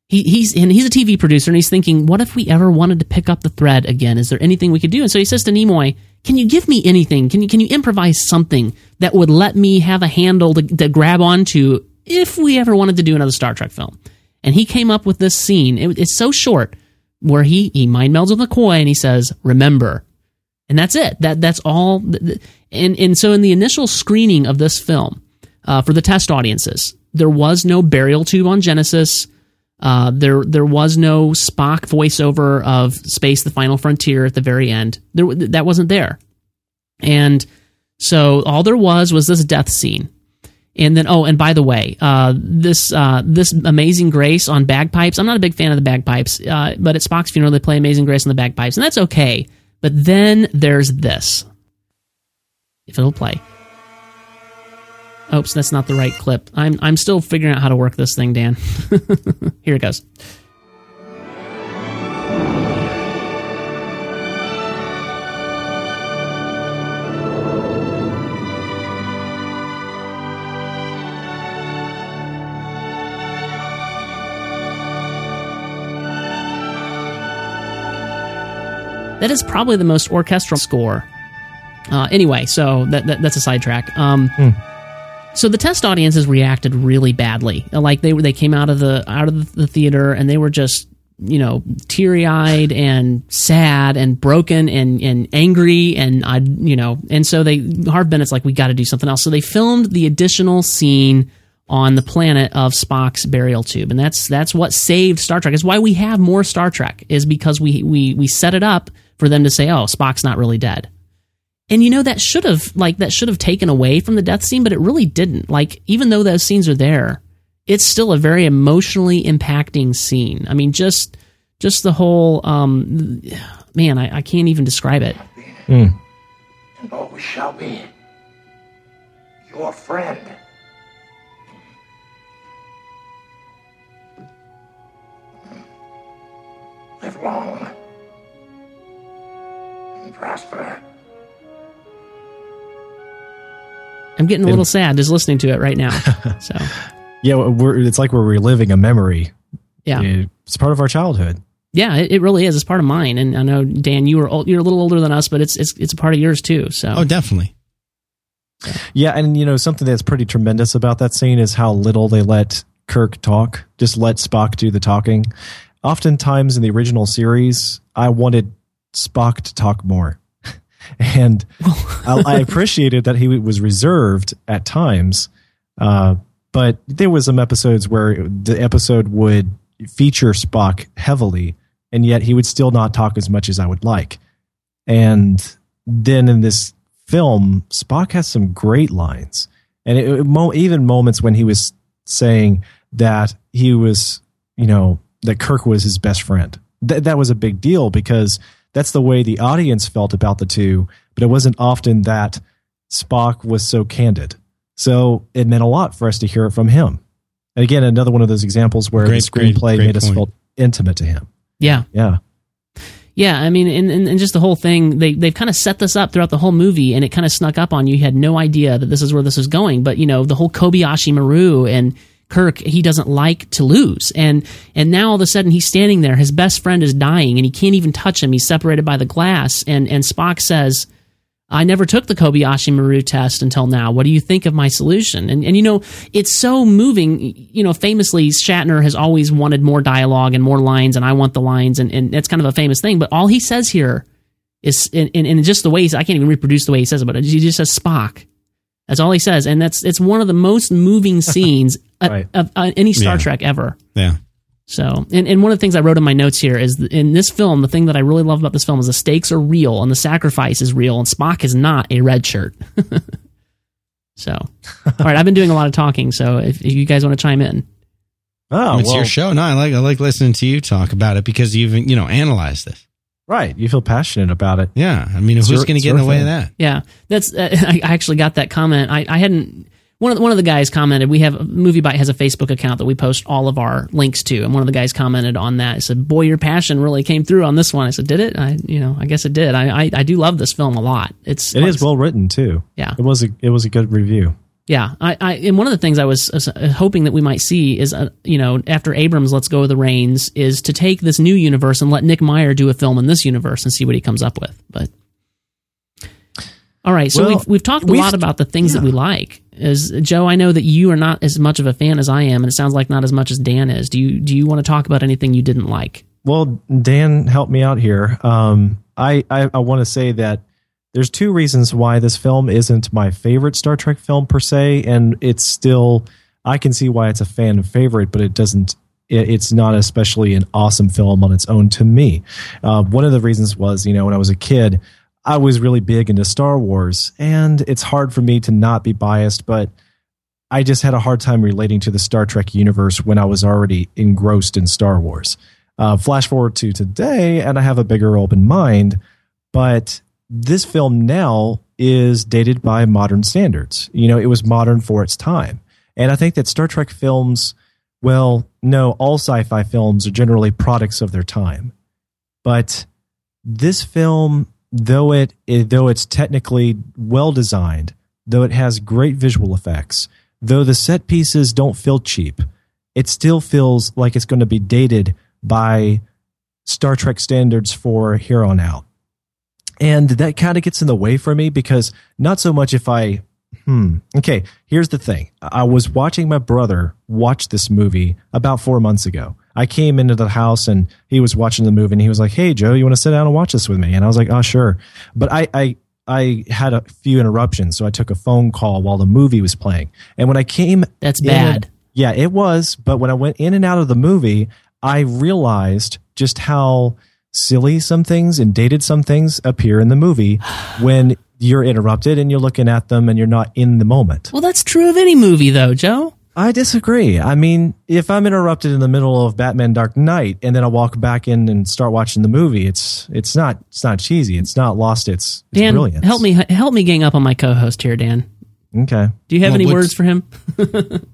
Speaker 2: he, he's and he's a TV producer and he's thinking, what if we ever wanted to pick up the thread again? Is there anything we could do? And so he says to Nimoy, "Can you give me anything? Can you can you improvise something that would let me have a handle to, to grab onto if we ever wanted to do another Star Trek film?" And he came up with this scene. It, it's so short where he he mind melds with McCoy and he says, "Remember." And that's it. That that's all. And and so in the initial screening of this film uh, for the test audiences, there was no burial tube on Genesis. Uh, there, there was no Spock voiceover of Space: The Final Frontier at the very end. There, that wasn't there, and so all there was was this death scene. And then, oh, and by the way, uh, this uh, this Amazing Grace on bagpipes. I'm not a big fan of the bagpipes, uh, but at Spock's funeral they play Amazing Grace on the bagpipes, and that's okay. But then there's this. If it'll play. Oops, that's not the right clip. I'm I'm still figuring out how to work this thing, Dan. *laughs* Here it goes. That is probably the most orchestral score. Uh, anyway, so that, that that's a sidetrack. Um, So the test audiences reacted really badly. Like they were, they came out of the out of the theater and they were just you know teary eyed and sad and broken and and angry and I you know and so they Harv Bennett's like we got to do something else. So they filmed the additional scene on the planet of Spock's burial tube, and that's that's what saved Star Trek. Is why we have more Star Trek is because we we we set it up for them to say, oh, Spock's not really dead. And you know that should have like that should have taken away from the death scene, but it really didn't. Like even though those scenes are there, it's still a very emotionally impacting scene. I mean, just just the whole um, man, I, I can't even describe it.
Speaker 6: And always shall be. Your friend. Live long. And prosper.
Speaker 2: I'm getting a little sad just listening to it right now. *laughs* So
Speaker 3: Yeah, we're, it's like we're reliving a memory.
Speaker 2: yeah,
Speaker 3: It's part of our childhood.
Speaker 2: yeah, it, it really is. It's part of mine, and I know Dan, you were old, you're a little older than us, but it's it's it's a part of yours too. So
Speaker 1: Oh, definitely.
Speaker 3: Yeah, and you know something that's pretty tremendous about that scene is how little they let Kirk talk. Just let Spock do the talking. Oftentimes in the original series, I wanted Spock to talk more, and *laughs* I, I appreciated that he was reserved at times. Uh, but there was some episodes where the episode would feature Spock heavily, and yet he would still not talk as much as I would like. And then in this film, Spock has some great lines, and it, it- mo- even moments when he was saying that he was, you know, that Kirk was his best friend. Th- that was a big deal because that's the way the audience felt about the two, but it wasn't often that Spock was so candid. So it meant a lot for us to hear it from him. And again, another one of those examples where
Speaker 1: Great,
Speaker 3: the screenplay
Speaker 1: great, great
Speaker 3: made us feel intimate to him.
Speaker 2: yeah,
Speaker 3: Yeah.
Speaker 2: Yeah, I mean, and, and, and just the whole thing, they, they've kind of set this up throughout the whole movie, and it kind of snuck up on you. You had no idea that this is where this is going. But, you know, the whole Kobayashi Maru and Kirk, he doesn't like to lose. And, and now all of a sudden he's standing there. His best friend is dying, and he can't even touch him. He's separated by the glass. And, and Spock says, I never took the Kobayashi Maru test until now. What do you think of my solution? And and you know, it's so moving. You know, famously, Shatner has always wanted more dialogue and more lines, and I want the lines, and, and that's kind of a famous thing. But all he says here is, in, in, in just the way he's, I can't even reproduce the way he says it, but he just says Spock. That's all he says, and that's it's one of the most moving *laughs* scenes of-
Speaker 3: Right.
Speaker 2: of, uh, any Star
Speaker 1: Yeah.
Speaker 2: Trek ever.
Speaker 1: Yeah.
Speaker 2: So, and, and one of the things I wrote in my notes here is in this film, the thing that I really love about this film is the stakes are real and the sacrifice is real, and Spock is not a red shirt. *laughs* so, all right, I've been doing a lot of talking, so if, if you guys want to chime in,
Speaker 3: Oh,
Speaker 1: it's
Speaker 3: well,
Speaker 1: your show. No, I like I like listening to you talk about it because you've you know analyzed this.
Speaker 3: Right. You feel passionate about it.
Speaker 1: Yeah, I mean,
Speaker 3: It's
Speaker 1: who's going to get in the way of that?
Speaker 2: yeah, that's uh, *laughs* I, I actually got that comment. I, I hadn't. One of, the, one of the guys commented. We have Movie Bite has a Facebook account that we post all of our links to, and one of the guys commented on that. He said, "Boy, your passion really came through on this one." I said, "Did it?" I, you know, I guess it did. I, I, I do love this film a lot. It's
Speaker 3: It is well written too.
Speaker 2: Yeah.
Speaker 3: It was a it was a good review.
Speaker 2: Yeah, I, I and one of the things I was uh, hoping that we might see is, uh, you know, after Abrams lets go of the reins, is to take this new universe and let Nick Meyer do a film in this universe and see what he comes up with. But all right, so
Speaker 3: Well,
Speaker 2: we've we've talked a
Speaker 3: we've-
Speaker 2: lot about the things that we like. Is Joe? I know that you are not as much of a fan as I am, and it sounds like not as much as Dan is. Do you do you want to talk about anything you didn't like?
Speaker 3: Well, Dan helped me out here. Um, I I, I want to say that there's two reasons why this film isn't my favorite Star Trek film per se, and it's still I can see why it's a fan favorite, but it doesn't. It, it's not especially an awesome film on its own to me. Uh, one of the reasons was, you know, when I was a kid, I was really big into Star Wars, and it's hard for me to not be biased, but I just had a hard time relating to the Star Trek universe when I was already engrossed in Star Wars. Uh, flash forward to today, and I have a bigger open mind, but this film now is dated by modern standards. You know, it was modern for its time. And I think that Star Trek films, well, no, all sci fi films are generally products of their time. But this film, though it, it though it's technically well designed, though it has great visual effects, though the set pieces don't feel cheap, it still feels like it's going to be dated by Star Trek standards for here on out. And that kind of gets in the way for me because not so much if I hmm okay here's the thing I was watching my brother watch this movie about four months ago. I came into the house and he was watching the movie and he was like, "Hey Joe, you want to sit down and watch this with me?" And I was like, "Oh sure," but I I I had a few interruptions, so I took a phone call while the movie was playing. And when I came,
Speaker 2: That's
Speaker 3: in-
Speaker 2: bad.
Speaker 3: yeah, it was. But when I went in and out of the movie, I realized just how silly some things and dated some things appear in the movie when you're interrupted and you're looking at them and you're not in the moment.
Speaker 2: Well, that's true of any movie, though, Joe.
Speaker 3: I disagree. I mean, if I'm interrupted in the middle of Batman Dark Knight and then I walk back in and start watching the movie, it's it's not it's not cheesy. It's not lost its, its
Speaker 2: Dan,
Speaker 3: brilliance.
Speaker 2: help me help me gang up on my co-host here, Dan.
Speaker 3: Okay.
Speaker 2: Do you have
Speaker 1: Well,
Speaker 2: any words for him? *laughs*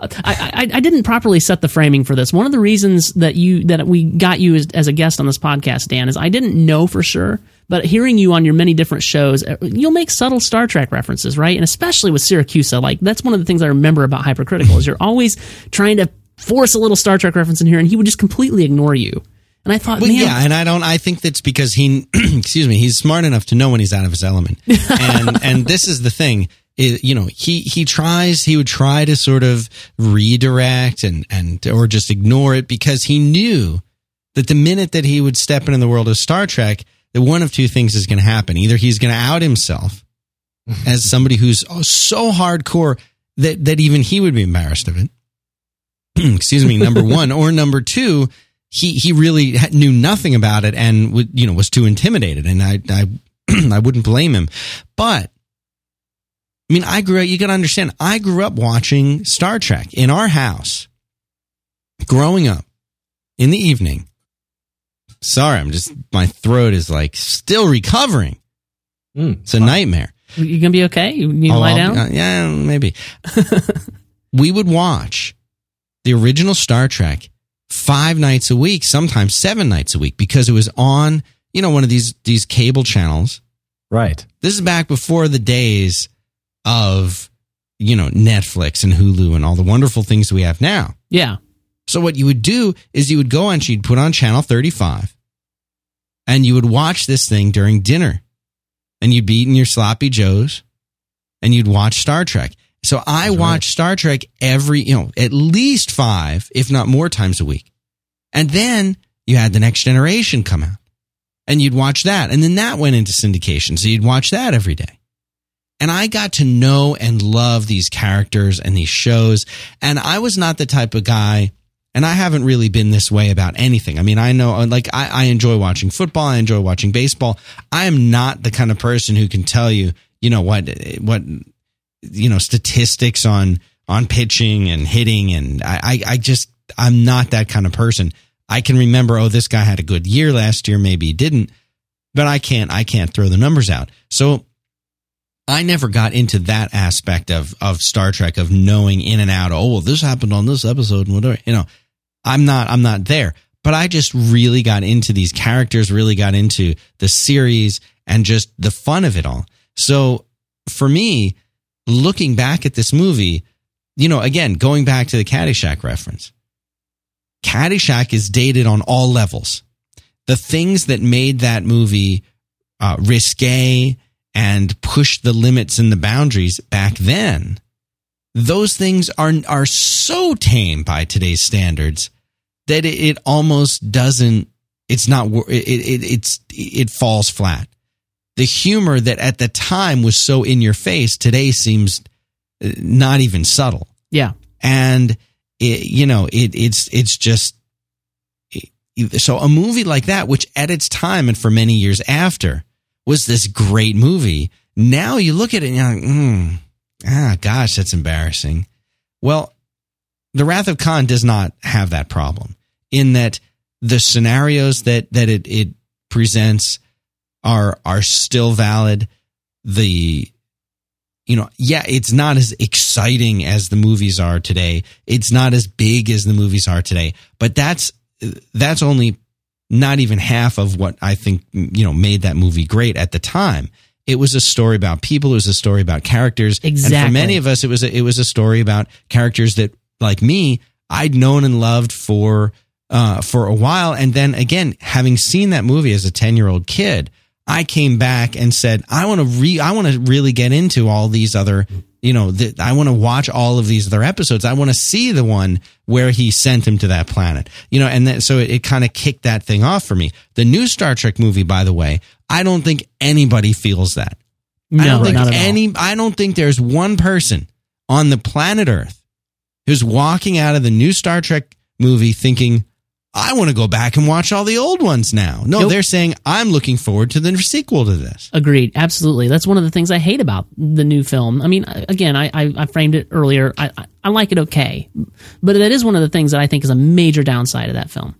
Speaker 2: I, I, I didn't properly set the framing for this. One of the reasons that you that we got you as, as a guest on this podcast, Dan, is I didn't know for sure, but hearing you on your many different shows, uh, you'll make subtle Star Trek references, right? And especially with Siracusa, like that's one of the things I remember about Hypercritical is you're always trying to force a little Star Trek reference in here, and he would just completely ignore you. And I thought,
Speaker 1: Well,
Speaker 2: man,
Speaker 1: yeah, and I don't. I think that's because he, *clears throat* excuse me, he's smart enough to know when he's out of his element. And and this is the thing. You know, he he tries. He would try to sort of redirect and and or just ignore it because he knew that the minute that he would step into the world of Star Trek, that one of two things is going to happen. Either he's going to out himself mm-hmm. as somebody who's so hardcore that that even he would be embarrassed of it. *clears throat* excuse me, number *laughs* one, or number two, he he really knew nothing about it and would you know was too intimidated, and I I *clears throat* I wouldn't blame him, but. I mean, I grew up, you got to understand, I grew up watching Star Trek in our house growing up in the evening. Sorry, I'm just, my throat is like still recovering.
Speaker 3: Mm.
Speaker 1: It's a nightmare.
Speaker 2: you gonna be okay? You need to lie
Speaker 1: I'll-
Speaker 2: down.
Speaker 1: uh, yeah, maybe. *laughs* we would watch the original Star Trek five nights a week, sometimes seven nights a week, because it was on, you know, one of these these cable channels.
Speaker 3: Right.
Speaker 1: This is back before the days of, you know, Netflix and Hulu and all the wonderful things we have now.
Speaker 2: yeah,
Speaker 1: So what you would do is you would go on, she'd put on channel 35 and you would watch this thing during dinner and you'd be eating your sloppy joes and you'd watch Star Trek. So I
Speaker 3: That's
Speaker 1: watch Star Trek every, you know, at least five, if not more times a week. And then you had the next generation come out and you'd watch that. And then that went into syndication. So you'd watch that every day. And I got to know and love these characters and these shows. And I was not the type of guy, and I haven't really been this way about anything. I mean, I know, like, I, I enjoy watching football. I enjoy watching baseball. I am not the kind of person who can tell you, you know, what, what, you know, statistics on, on pitching and hitting. And I, I, I just, I'm not that kind of person. I can remember, oh, this guy had a good year last year. Maybe he didn't, but I can't, I can't throw the numbers out. So I never got into that aspect of of Star Trek of knowing in and out. Oh, well, this happened on this episode and whatever. You know, I'm not I'm not there. But I just really got into these characters, really got into the series and just the fun of it all. So for me, looking back at this movie, you know, again, going back to the Caddyshack reference, Caddyshack is dated on all levels. The things that made that movie uh, risque and push the limits and the boundaries back then, those things are are so tame by today's standards that it, it almost doesn't. It's not. It, it it's it falls flat. The humor that at the time was so in your face today seems uh, not even subtle
Speaker 2: yeah.
Speaker 1: and it, you know it, it's it's just so a movie like that which at its time and for many years after was this great movie now you look at it and you're like mm, ah gosh that's embarrassing well the wrath of khan does not have that problem in that the scenarios that that it, it presents are are still valid the you know, yeah, it's not as exciting as the movies are today. It's not as big as the movies are today. But that's that's only not even half of what I think you know made that movie great at the time. It was a story about people. It was a story about characters. And for many of us, it was a, it was a story about characters that, like me, I'd known and loved for uh, for a while. And then again, having seen that movie as a ten year old kid, I came back and said, I want to re, I want to really get into all these other, you know, the, I want to watch all of these other episodes. I want to see the one where he sent him to that planet, you know, and that, so it, it kind of kicked that thing off for me. The new Star Trek movie, by the way, I don't think anybody feels that. I
Speaker 2: No,
Speaker 1: don't think
Speaker 2: not at all.
Speaker 1: any, I don't think there's one person on the planet Earth who's walking out of the new Star Trek movie thinking, I want to go back and watch all the old ones now. No,
Speaker 2: Nope.
Speaker 1: they're saying, I'm looking forward to the sequel to this.
Speaker 2: Agreed. Absolutely. That's one of the things I hate about the new film. I mean, again, I, I, I framed it earlier. I, I, I like it okay, but that is one of the things that I think is a major downside of that film.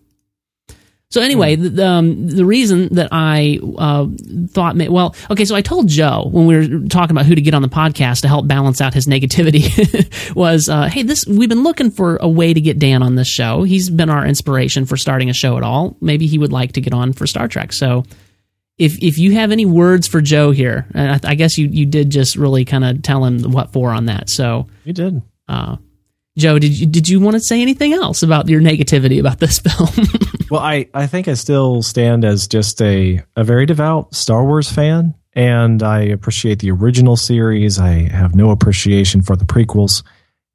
Speaker 2: So anyway, the, the, um, the reason that I uh, thought, ma- well, okay, so I told Joe when we were talking about who to get on the podcast to help balance out his negativity *laughs* was, uh, hey, this we've been looking for a way to get Dan on this show. He's been our inspiration for starting a show at all. Maybe he would like to get on for Star Trek. So if if you have any words for Joe here, and I, I guess you you did just really kind of tell him what for on that. So,
Speaker 3: You did.
Speaker 2: uh, Joe, did you did you want to say anything else about your negativity about this *laughs* film?
Speaker 3: Well, I, I think I still stand as just a, a very devout Star Wars fan, and I appreciate the original series. I have no appreciation for the prequels.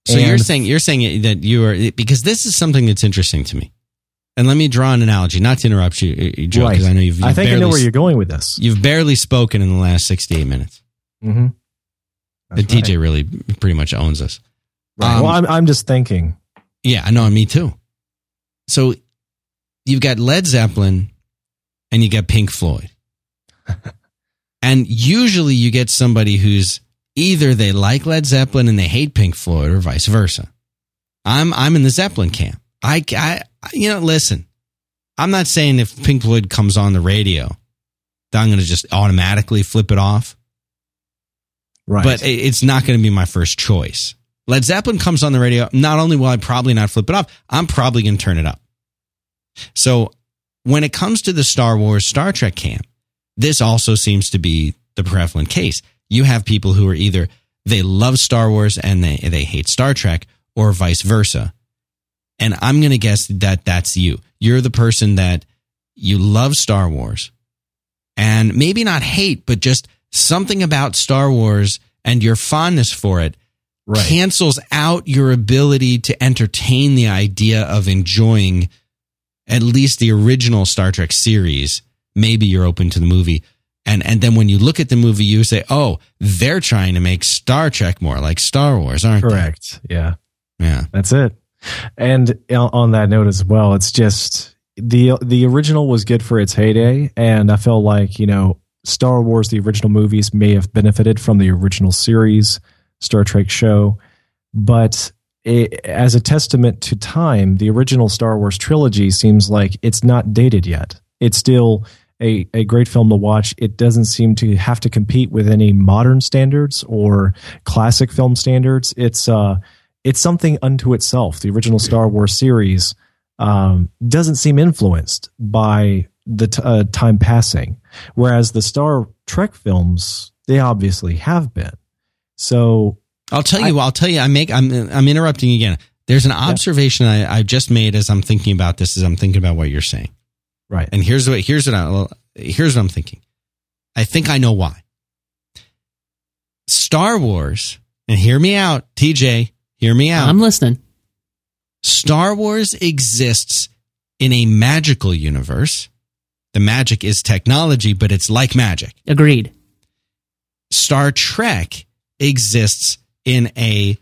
Speaker 1: So you're saying, you're saying that you are, because this is something that's interesting to me. And let me draw an analogy, not to interrupt you, uh, Joe, because I know you've, you've
Speaker 3: I think I know where you're going with this.
Speaker 1: you've barely spoken in the last 68 minutes.
Speaker 3: Mm-hmm.
Speaker 1: But DJ really pretty much owns us.
Speaker 3: Right.
Speaker 1: Um,
Speaker 3: well, I'm, I'm just thinking.
Speaker 1: Yeah, I know, me too. So you've got Led Zeppelin and you got Pink Floyd. *laughs* and usually you get somebody who's either they like Led Zeppelin and they hate Pink Floyd or vice versa. I'm I'm in the Zeppelin camp. I, I you know, listen. I'm not saying if Pink Floyd comes on the radio that I'm going to just automatically flip it off
Speaker 3: Right.
Speaker 1: but it's not going to be my first choice. Led Zeppelin comes on the radio. Not only will I probably not flip it off, I'm probably going to turn it up. So when it comes to the Star Wars, Star Trek camp, this also seems to be the prevalent case. You have people who are either they love Star Wars and they, they hate Star Trek or vice versa. And I'm going to guess that that's you. You're the person that you love Star Wars and maybe not hate, but just something about Star Wars and your fondness for it
Speaker 3: Right.
Speaker 1: cancels out your ability to entertain the idea of enjoying at least the original Star Trek series. Maybe you're open to the movie. And and then when you look at the movie, you say, "Oh, they're trying to make Star Trek more like Star Wars, aren't they?
Speaker 3: Correct. Yeah.
Speaker 1: Yeah.
Speaker 3: That's it. And on that note as well, it's just the the original was good for its heyday, and I feel like you know Star Wars, the original movies, may have benefited from the original series, Star Trek show, but it, as a testament to time, the original Star Wars trilogy seems like it's not dated yet. It's still a, a great film to watch. It doesn't seem to have to compete with any modern standards or classic film standards. It's uh it's something unto itself. The original Star Wars series um, doesn't seem influenced by the t- uh, time passing, whereas the Star Trek films they obviously have been. So
Speaker 1: I'll tell you. I'll tell you. I make. I'm. I'm interrupting again. There's an observation I, I just made as I'm thinking about this. As I'm thinking about what you're saying.
Speaker 3: right,
Speaker 1: And here's what here's what I, here's what I'm thinking. I think I know why. Star Wars, and hear me out, TJ, hear me out.
Speaker 2: I'm listening.
Speaker 1: Star Wars exists in a magical universe. The magic is technology, but it's like magic.
Speaker 2: Agreed.
Speaker 1: Star Trek exists in a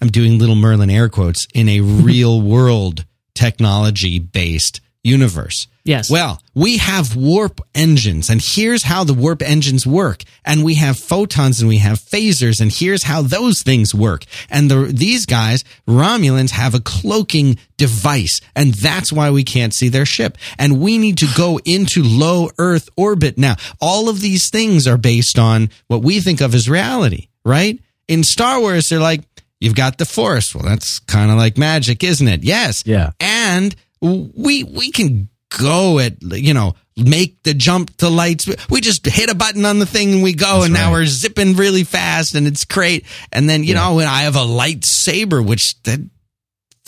Speaker 1: I'm doing little Merlin air quotes in a *laughs* real world technology based universe.
Speaker 2: Yes.
Speaker 1: Well, we have warp engines, and here's how the warp engines work. And we have photons and we have phasers, and here's how those things work. And the, these guys, Romulans, have a cloaking device, and that's why we can't see their ship. And we need to go into low Earth orbit now. All of these things are based on what we think of as reality, right? In Star Wars, they're like, you've got the Force. Well, that's kind of like magic, isn't it? Yes
Speaker 3: yeah,
Speaker 1: and we we can go at you know make the jump to lights we just hit a button on the thing and we go and now we're zipping really fast and it's great and then you
Speaker 3: Yeah.
Speaker 1: know and i have a lightsaber which that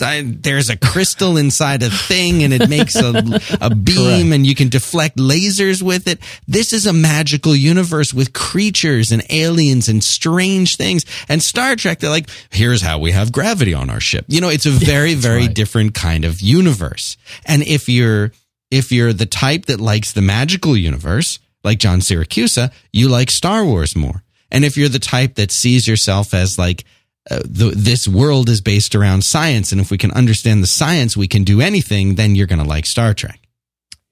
Speaker 1: I, there's a crystal inside a thing and it makes a, a *laughs* beam and you can deflect lasers with it. This is a magical universe with creatures and aliens and strange things. And Star Trek, they're like, here's how we have gravity on our ship. You know, it's a *laughs* very, very
Speaker 3: right.
Speaker 1: different kind of universe. And if you're, if you're the type that likes the magical universe, like John Siracusa, you like Star Wars more. And if you're the type that sees yourself as like, uh, the, this world is based around science, and if we can understand the science, we can do anything. Then you're going to like Star Trek.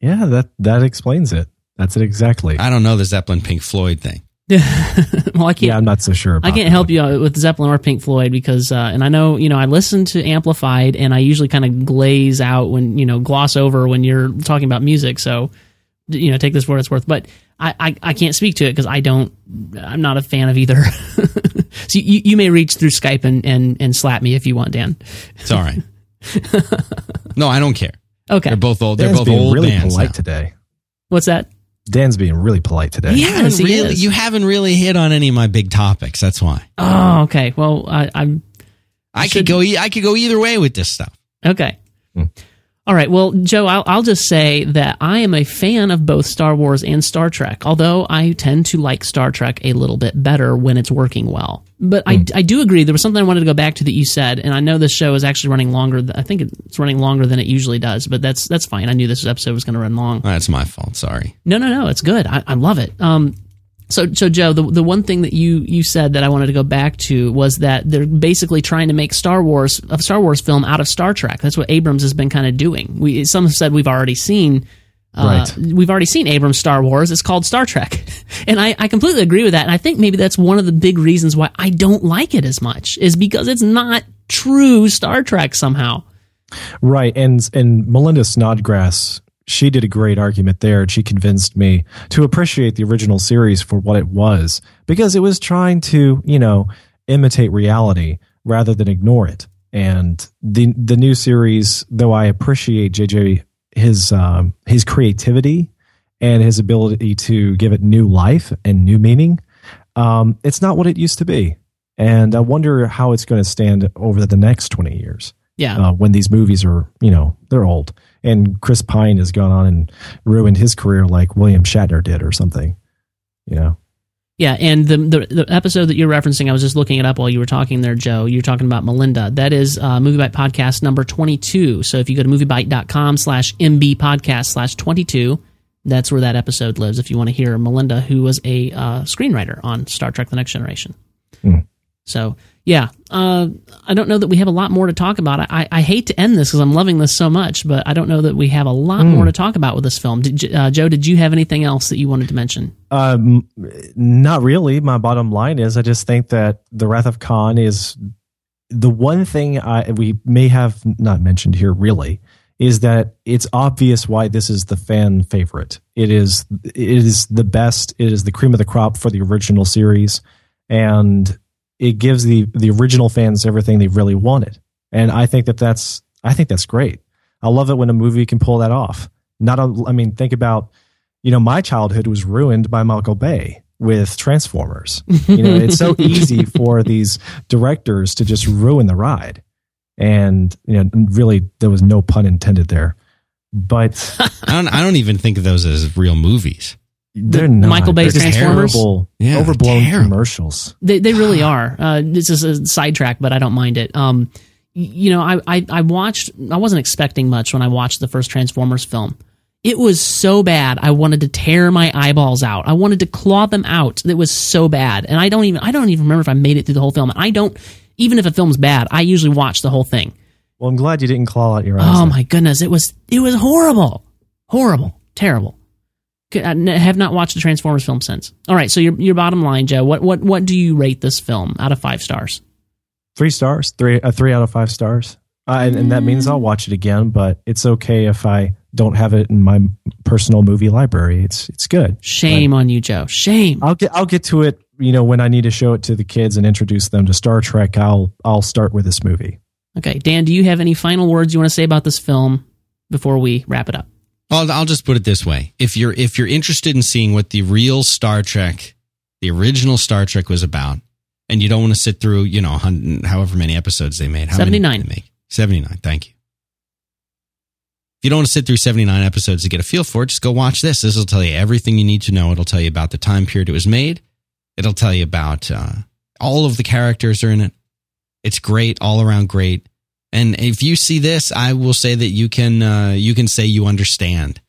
Speaker 3: Yeah, that that explains it. That's it exactly.
Speaker 1: I don't know the Zeppelin Pink Floyd thing. *laughs*
Speaker 2: well, I can't.
Speaker 3: yeah, I'm not so sure.
Speaker 2: I can't
Speaker 3: that.
Speaker 2: help you out with Zeppelin or Pink Floyd because, uh, and I know, you know, I listen to Amplified and I usually kind of glaze out when, you know, gloss over when you're talking about music. So, you know, take this for what it's worth. But I, I, I can't speak to it because I don't, I'm not a fan of either. *laughs* so you, you may reach through Skype and, and, and slap me if you want, Dan.
Speaker 1: It's all right. *laughs* no, I don't care.
Speaker 2: Okay.
Speaker 1: They're both old. They're
Speaker 3: Dan's
Speaker 1: both
Speaker 3: being
Speaker 1: old
Speaker 3: really
Speaker 1: bands
Speaker 3: polite
Speaker 1: now.
Speaker 3: today.
Speaker 2: What's that?
Speaker 3: Dan's being really polite today.
Speaker 1: You haven't
Speaker 2: Yes, he
Speaker 1: really,
Speaker 2: is.
Speaker 1: you haven't really hit on any of my big topics. That's why
Speaker 2: Oh, okay. Well, I, I'm,
Speaker 1: I
Speaker 2: Should-
Speaker 1: could go. I could go either way with this stuff.
Speaker 2: Okay.
Speaker 3: Hmm.
Speaker 2: All right. Well, Joe, I'll, I'll just say that I am a fan of both Star Wars and Star Trek, although I tend to like Star Trek a little bit better when it's working well. But I, I do agree. There was something I wanted to go back to that you said, and I know this show is actually running longer. Th- I think it's running longer than it usually does, but that's that's fine. I knew this episode was going to run long.
Speaker 1: That's my fault. Sorry.
Speaker 2: No, no, no. It's good. I, I love it. Um, so, so Joe, the the one thing that you you said that I wanted to go back to was that they're basically trying to make Star Wars a Star Wars film out of Star Trek. That's what Abrams has been kind of doing. We some have said we've already seen. Uh,
Speaker 3: Right.
Speaker 2: We've already seen Abrams Star Wars. It's called Star Trek, *laughs* and I, I completely agree with that. And I think maybe that's one of the big reasons why I don't like it as much is because it's not true Star Trek somehow.
Speaker 3: Right. And and Melinda Snodgrass, she did a great argument there. and She convinced me to appreciate the original series for what it was because it was trying to, you know, imitate reality rather than ignore it. And the the new series, though I appreciate JJ his um, his creativity and his ability to give it new life and new meaning, um, it's not what it used to be. And I wonder how it's going to stand over the next twenty years
Speaker 2: Yeah.
Speaker 3: uh, when these movies are, you know, they're old. And Chris Pine has gone on and ruined his career like William Shatner did or something. You know,
Speaker 2: Yeah, and the, the the episode that you're referencing, I was just looking it up while you were talking there, Joe. You're talking about Melinda. That is uh, Movie Bite Podcast number 22. So if you go to moviebite.com slash MB podcast slash 22, that's where that episode lives if you want to hear Melinda, who was a uh, screenwriter on Star Trek The Next Generation.
Speaker 3: Hmm.
Speaker 2: So, yeah, uh, I don't know that we have a lot more to talk about. I, I hate to end this because I'm loving this so much, but I don't know that we have a lot more to talk about with this film. Did, uh, Joe, did you have anything else that you wanted to mention?
Speaker 3: um, not really. My bottom line is I just think that The Wrath of Khan is the one thing I, we may have not mentioned here really is that it's obvious why this is the fan favorite. It is it is the best. It is the cream of the crop for the original series, and it gives the the original fans everything they really wanted. And I think that that's I think that's great. I love it when a movie can pull that off. Not a, I mean, think about you know my childhood was ruined by Michael Bay with Transformers. You know, it's so *laughs* easy for these directors to just ruin the ride. And you know, really, there was no pun intended there. But *laughs*
Speaker 1: I don't. I don't even think of those as real movies.
Speaker 3: They're not.
Speaker 2: Michael Bay's
Speaker 3: They're
Speaker 2: Transformers?
Speaker 3: terrible,
Speaker 1: Yeah,
Speaker 3: overblown
Speaker 1: terrible.
Speaker 3: commercials.
Speaker 2: They they really are. Uh, this is a sidetrack, but I don't mind it. Um, you know, I, I I watched. I wasn't expecting much when I watched the first Transformers film. It was so bad. I wanted to tear my eyeballs out. I wanted to claw them out. It was so bad, and I don't even I don't even remember if I made it through the whole film. I don't even if a film's bad. I usually watch the whole thing.
Speaker 3: Well, I'm glad you didn't claw out your eyes.
Speaker 2: Oh
Speaker 3: then.
Speaker 2: my goodness, it was it was horrible, horrible, terrible. I n- have not watched the Transformers film since. All right, so your your bottom line, Joe. What what what do you rate this film out of five stars?
Speaker 3: Three stars, three uh, three out of five stars, uh, and, and that means I'll watch it again. But it's okay if I don't have it in my personal movie library. It's it's good.
Speaker 2: Shame on you, Joe. Shame.
Speaker 3: I'll get I'll get to it. You know, when I need to show it to the kids and introduce them to Star Trek, I'll I'll start with this movie.
Speaker 2: Okay, Dan, do you have any final words you want to say about this film before we wrap it up?
Speaker 1: I'll, I'll just put it this way: if you're if you're interested in seeing what the real Star Trek, the original Star Trek was about, and you don't want to sit through, you know, however many episodes they made, how many
Speaker 2: 79.
Speaker 1: they make 79. Thank you. If you don't want to sit through 79 episodes to get a feel for it, just go watch this. This will tell you everything you need to know. It'll tell you about the time period it was made. It'll tell you about uh, all of the characters are in it. It's great, all around great. And if you see this, I will say that you can uh, you can say you understand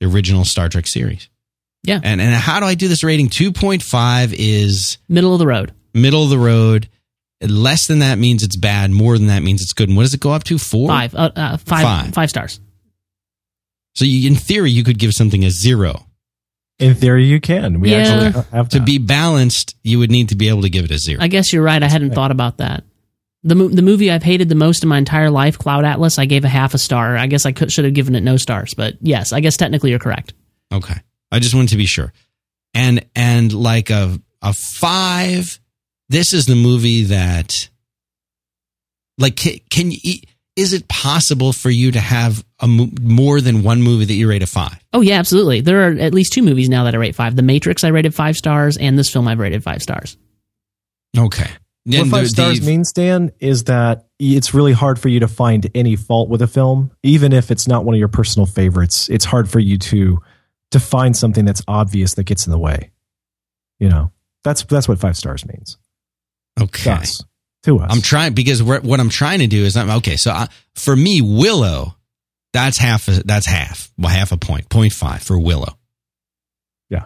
Speaker 1: the original Star Trek series.
Speaker 2: Yeah.
Speaker 1: And and how do I do this rating? 2.5 is
Speaker 2: Middle of the road.
Speaker 1: middle of the road. Less than that means it's bad. More than that means it's good. And what does it go up to? Four?
Speaker 2: Five. Uh, uh, five,
Speaker 1: Five.
Speaker 2: five stars.
Speaker 1: So you, in theory, you could give something a zero.
Speaker 3: In theory, you can. We
Speaker 2: Yeah.
Speaker 3: actually have
Speaker 1: To
Speaker 3: that.
Speaker 1: be balanced, you would need to be able to give it a zero.
Speaker 2: I guess you're right. I hadn't thought about that. The mo- the movie I've hated the most in my entire life, Cloud Atlas, I gave a half a star. I guess I could, should have given it no stars, but yes, I guess technically you're correct.
Speaker 1: Okay. I just wanted to be sure. And and like a a five, this is the movie that like can, can you is it possible for you to have a mo- more than one movie that you rate a five?
Speaker 2: Oh yeah, absolutely. There are at least two movies now that I rate five. The Matrix I rated five stars, and this film I've rated five stars.
Speaker 1: Okay.
Speaker 3: What five
Speaker 1: the-
Speaker 3: stars
Speaker 1: the-
Speaker 3: means, Dan, is that it's really hard for you to find any fault with a film, even if it's not one of your personal favorites. It's hard for you to to find something that's obvious that gets in the way. You know, that's that's what five stars means.
Speaker 1: Okay.
Speaker 3: us, to us.
Speaker 1: I'm trying because what what I'm trying to do is I'm okay. So I, for me, Willow, that's half. A, that's half. Well, half a point, point five for Willow.
Speaker 3: Yeah,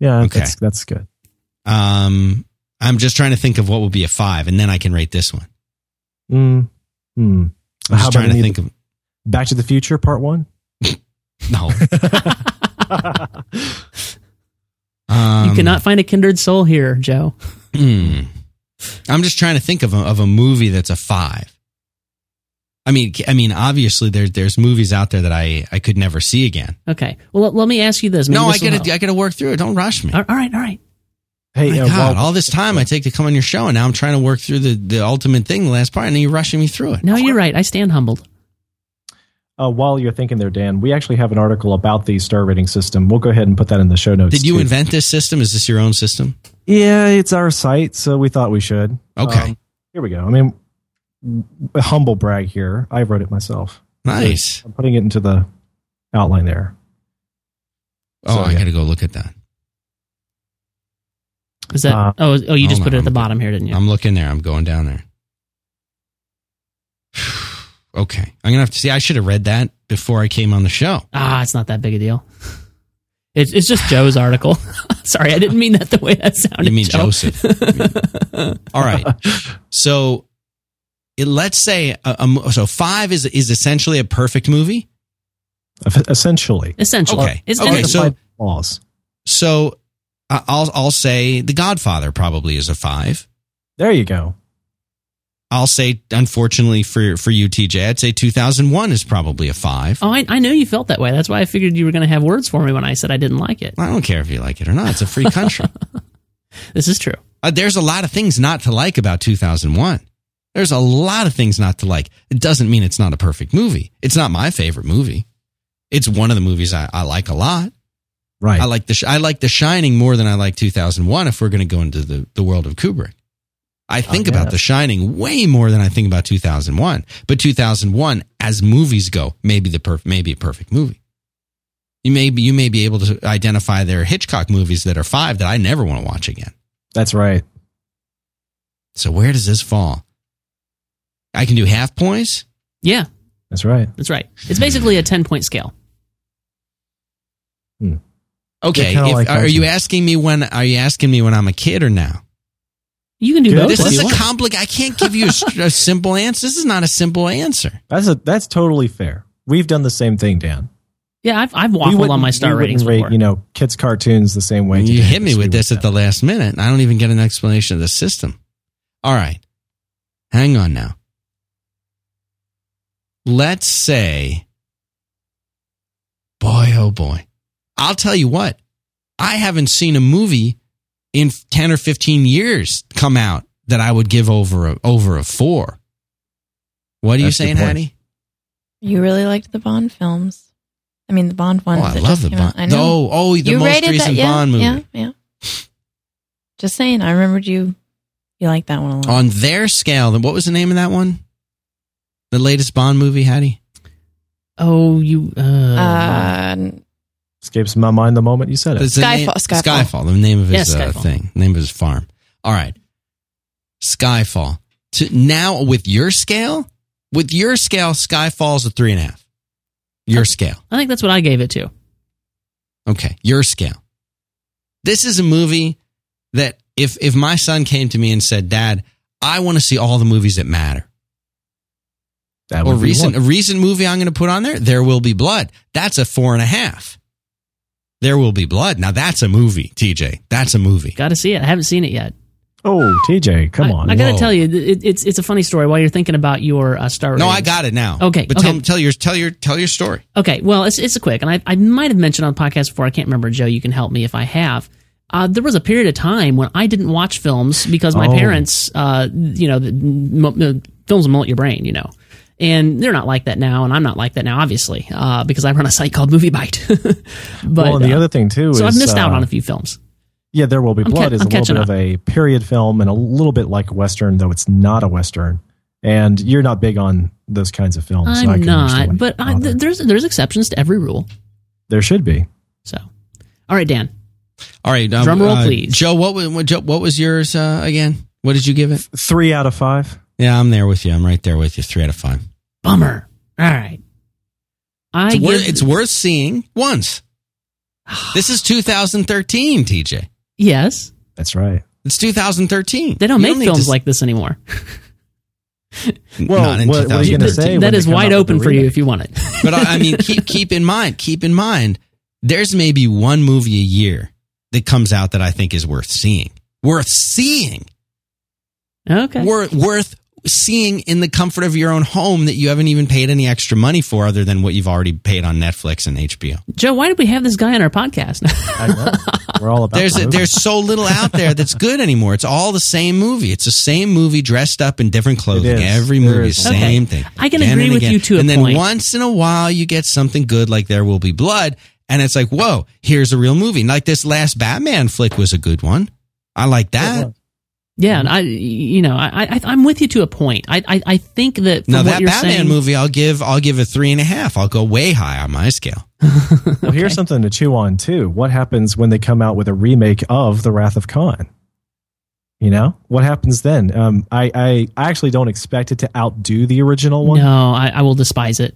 Speaker 3: yeah,
Speaker 1: Okay.
Speaker 3: that's that's good.
Speaker 1: Um, I'm just trying to think of what would be a five, and then I can rate this one.
Speaker 3: Mm, hmm.
Speaker 1: I'm
Speaker 3: How
Speaker 1: just
Speaker 3: about
Speaker 1: trying to think of
Speaker 3: Back to the Future Part One? *laughs*
Speaker 1: no. *laughs* Um,
Speaker 2: you cannot find a kindred soul here, Joe.
Speaker 1: hmm. I'm just trying to think of a, of a movie that's a five. I mean, I mean, obviously there's there's movies out there that I I could never see again.
Speaker 2: Okay. Well, let, let me ask you this. Maybe
Speaker 1: no, I
Speaker 2: this will
Speaker 1: gotta
Speaker 2: help.
Speaker 1: I gotta work through it. Don't rush me.
Speaker 2: All all right, all right.
Speaker 3: Hey,
Speaker 1: My
Speaker 3: uh,
Speaker 1: God,
Speaker 3: while-
Speaker 1: all this time I take to come on your show, and now I'm trying to work through the, the ultimate thing, the last part, and then you're rushing me through it.
Speaker 2: No, you're right. I stand humbled.
Speaker 3: uh, while you're thinking there, Dan, we actually have an article about the star rating system. We'll go ahead and put that in the show notes.
Speaker 1: Did you
Speaker 3: too.
Speaker 1: invent this system? Is this your own system?
Speaker 3: Yeah, it's our site, so we thought we should.
Speaker 1: Okay.
Speaker 3: Um, here we go. I mean, a humble brag here. I wrote it myself.
Speaker 1: Nice.
Speaker 3: I'm putting it into the outline there.
Speaker 1: Oh,
Speaker 3: So,
Speaker 1: I
Speaker 3: yeah.
Speaker 1: got to go look at that.
Speaker 2: Is that?
Speaker 3: Uh,
Speaker 2: oh, oh, you just
Speaker 1: hold
Speaker 2: put it at the
Speaker 1: I'm-
Speaker 2: bottom here, didn't you?
Speaker 1: I'm looking there. I'm going down there. *sighs* okay. I'm going to have to see. I should have read that before I came on the show.
Speaker 2: ah, it's not that big a deal. *laughs* It's it's just Joe's article. *laughs* Sorry, I didn't mean that the way that sounded.
Speaker 1: You mean
Speaker 2: Joe.
Speaker 1: Joseph. *laughs* All right. So it, let's say, a, a so five is, is essentially a perfect movie.
Speaker 3: Essentially.
Speaker 2: Essentially,
Speaker 1: Okay.
Speaker 2: It's,
Speaker 1: Okay,
Speaker 2: it's-
Speaker 1: so-
Speaker 3: flaws.
Speaker 1: So I'll, I'll say The Godfather probably is a five.
Speaker 3: There you go.
Speaker 1: I'll say, unfortunately for for you, TJ, I'd say 2001 is probably a five.
Speaker 2: oh, I, I knew you felt that way. That's why I figured you were going to have words for me when I said I didn't like it.
Speaker 1: I don't care if you like it or not. It's a free *laughs* country.
Speaker 2: This is true.
Speaker 1: uh, there's a lot of things not to like about 2001. There's a lot of things not to like. It doesn't mean it's not a perfect movie. It's not my favorite movie. It's one of the movies I, I like a lot.
Speaker 3: Right.
Speaker 1: I like the I like The Shining more than I like 2001. If we're going to go into the, the world of Kubrick, I oh, think
Speaker 3: yeah.
Speaker 1: about The Shining way more than I think about 2001. But 2001, as movies go, maybe the perf- maybe a perfect movie. You may be, you may be able to identify their Hitchcock movies that are five that I never want to watch again.
Speaker 3: That's right.
Speaker 1: So where does this fall? I can do half points.
Speaker 2: Yeah,
Speaker 3: That's right.
Speaker 2: that's right. It's basically a ten point scale.
Speaker 3: Hmm. Okay,
Speaker 1: if-
Speaker 3: like
Speaker 1: are you asking me when? Are you asking me when I'm a kid or now?
Speaker 2: You can do
Speaker 3: Good.
Speaker 2: both.
Speaker 1: This is a
Speaker 2: want.
Speaker 1: complicated. I can't give you a, a simple answer. This is not a simple answer.
Speaker 3: That's a that's totally fair. We've done the same thing, Dan.
Speaker 2: yeah, I've, I've
Speaker 3: We
Speaker 2: waffled on my star ratings
Speaker 3: rate,
Speaker 2: before.
Speaker 3: You know, kids' cartoons the same way.
Speaker 1: You hit me with this at the last minute. and I don't even get an explanation of the system. All right. Hang on now. Let's say, boy, oh boy. I'll tell you what, I haven't seen a movie in 10 or 15 years come out that I would give over a, over a four. What are you
Speaker 3: That's a good
Speaker 1: saying. Haddie?
Speaker 4: You really liked the Bond films. I mean, the Bond ones.
Speaker 1: Oh.
Speaker 4: I
Speaker 1: love the Bond.
Speaker 4: out. I know.
Speaker 1: Oh, oh, the
Speaker 4: you
Speaker 1: most
Speaker 4: rated
Speaker 1: recent
Speaker 4: that, yeah,
Speaker 1: Bond movie.
Speaker 4: Yeah, yeah. Just saying. I remembered you. You liked that one a lot.
Speaker 1: On their scale, then what was the name of that one? The latest Bond movie, Haddie?
Speaker 2: Oh, you. Uh,
Speaker 4: Uh,
Speaker 3: Escapes my mind the moment you said it.
Speaker 1: It's the name-
Speaker 4: Skyfall, Skyfall.
Speaker 1: Skyfall, the name of his
Speaker 2: Yeah,
Speaker 1: uh, thing, name of his farm. All right. Skyfall. To now with your scale, with your scale, Skyfall's a three and a half. Your scale.
Speaker 2: I think that's what I gave it to.
Speaker 1: Okay, your scale. This is a movie that if if my son came to me and said, "Dad, I want to see all the movies that matter,"
Speaker 3: That
Speaker 1: or
Speaker 3: would be
Speaker 1: recent a recent movie I'm going to put on there, "There Will Be Blood." That's a four and a half. There Will Be Blood. Now that's a movie, TJ. That's a movie.
Speaker 2: Got to see it. I haven't seen it yet.
Speaker 3: Oh, TJ, come
Speaker 2: I,
Speaker 3: on.
Speaker 2: I got to
Speaker 1: Whoa.
Speaker 2: tell you, it, it's it's a funny story. While you're thinking about your uh, star,
Speaker 1: No, I got it now.
Speaker 2: Okay,
Speaker 1: but
Speaker 2: okay.
Speaker 1: tell tell your tell your tell your story.
Speaker 2: Okay, well, it's it's a quick, and I I might have mentioned on the podcast before. I can't remember, Joe. You can help me if I have. Uh, there was a period of time when I didn't watch films because my
Speaker 3: Oh.
Speaker 2: parents, uh, you know, the, mo- the films will melt your brain, you know, and they're not like that now, and I'm not like that now, obviously, uh, because I run a site called MovieBite. *laughs* but
Speaker 3: well, and the
Speaker 2: uh,
Speaker 3: other thing too
Speaker 2: so
Speaker 3: is
Speaker 2: I've missed out
Speaker 3: uh,
Speaker 2: on a few films.
Speaker 3: Yeah, There Will Be Blood
Speaker 2: ca-
Speaker 3: is
Speaker 2: I'm
Speaker 3: a little
Speaker 2: catching
Speaker 3: bit of a period film and a little bit like a western, though it's not a western. And you're not big on those kinds of films. I
Speaker 2: I'm
Speaker 3: can understand
Speaker 2: not, but I, th- there's there's exceptions to every rule.
Speaker 3: there should be.
Speaker 2: So, all right, Dan.
Speaker 1: All right, um,
Speaker 2: Drum roll,
Speaker 1: uh,
Speaker 2: please.
Speaker 1: Joe. What was what, Joe, what was yours uh, again? What did you give it?
Speaker 3: Three out of five.
Speaker 1: Yeah, I'm there with you. I'm right there with you. Three out of five.
Speaker 2: Bummer. All right. I
Speaker 1: It's,
Speaker 2: give,
Speaker 1: worth, it's worth seeing once. *sighs* This is 2013, TJ.
Speaker 2: yes.
Speaker 3: That's right.
Speaker 1: It's 2013.
Speaker 2: They don't
Speaker 1: You
Speaker 2: make
Speaker 1: need
Speaker 2: films
Speaker 1: to-
Speaker 2: like this anymore. *laughs*
Speaker 3: Well,
Speaker 1: not in
Speaker 3: what- what are you gonna say when
Speaker 2: that
Speaker 3: they
Speaker 2: is
Speaker 3: come
Speaker 2: wide open for you if you want it. *laughs*
Speaker 1: But I, I mean, keep keep in mind, keep in mind, there's maybe one movie a year that comes out that I think is worth seeing. Worth seeing.
Speaker 2: okay.
Speaker 1: Worth worth seeing in the comfort of your own home that you haven't even paid any extra money for, other than what you've already paid on Netflix and HBO.
Speaker 2: Joe, why did we have this guy on our podcast? *laughs*
Speaker 3: I know. We're all about
Speaker 1: There's
Speaker 3: the
Speaker 1: a, there's so little out there that's good anymore. It's all the same movie. It's the same movie dressed up in different clothing. Every
Speaker 3: There
Speaker 1: movie,
Speaker 3: is.
Speaker 1: The same
Speaker 2: Okay.
Speaker 1: thing.
Speaker 2: I can
Speaker 1: Again
Speaker 2: agree with
Speaker 1: again.
Speaker 2: you to a
Speaker 1: And then
Speaker 2: point.
Speaker 1: once in a while, you get something good like There Will Be Blood, and it's like, whoa, here's a real movie. Like this last Batman flick was a good one. I like that.
Speaker 2: Yeah, and I, you know, I, I, I'm with you to a point. I, I, I think that from
Speaker 1: Now
Speaker 2: what
Speaker 1: that
Speaker 2: you're
Speaker 1: Batman
Speaker 2: saying,
Speaker 1: movie, I'll give I'll give a three and a half. I'll go way high on my scale. *laughs*
Speaker 3: Well, here's something to chew on too. What happens when they come out with a remake of The Wrath of Khan? You know what happens then? Um, I, I I actually don't expect it to outdo the original one.
Speaker 2: no, I, I will despise it.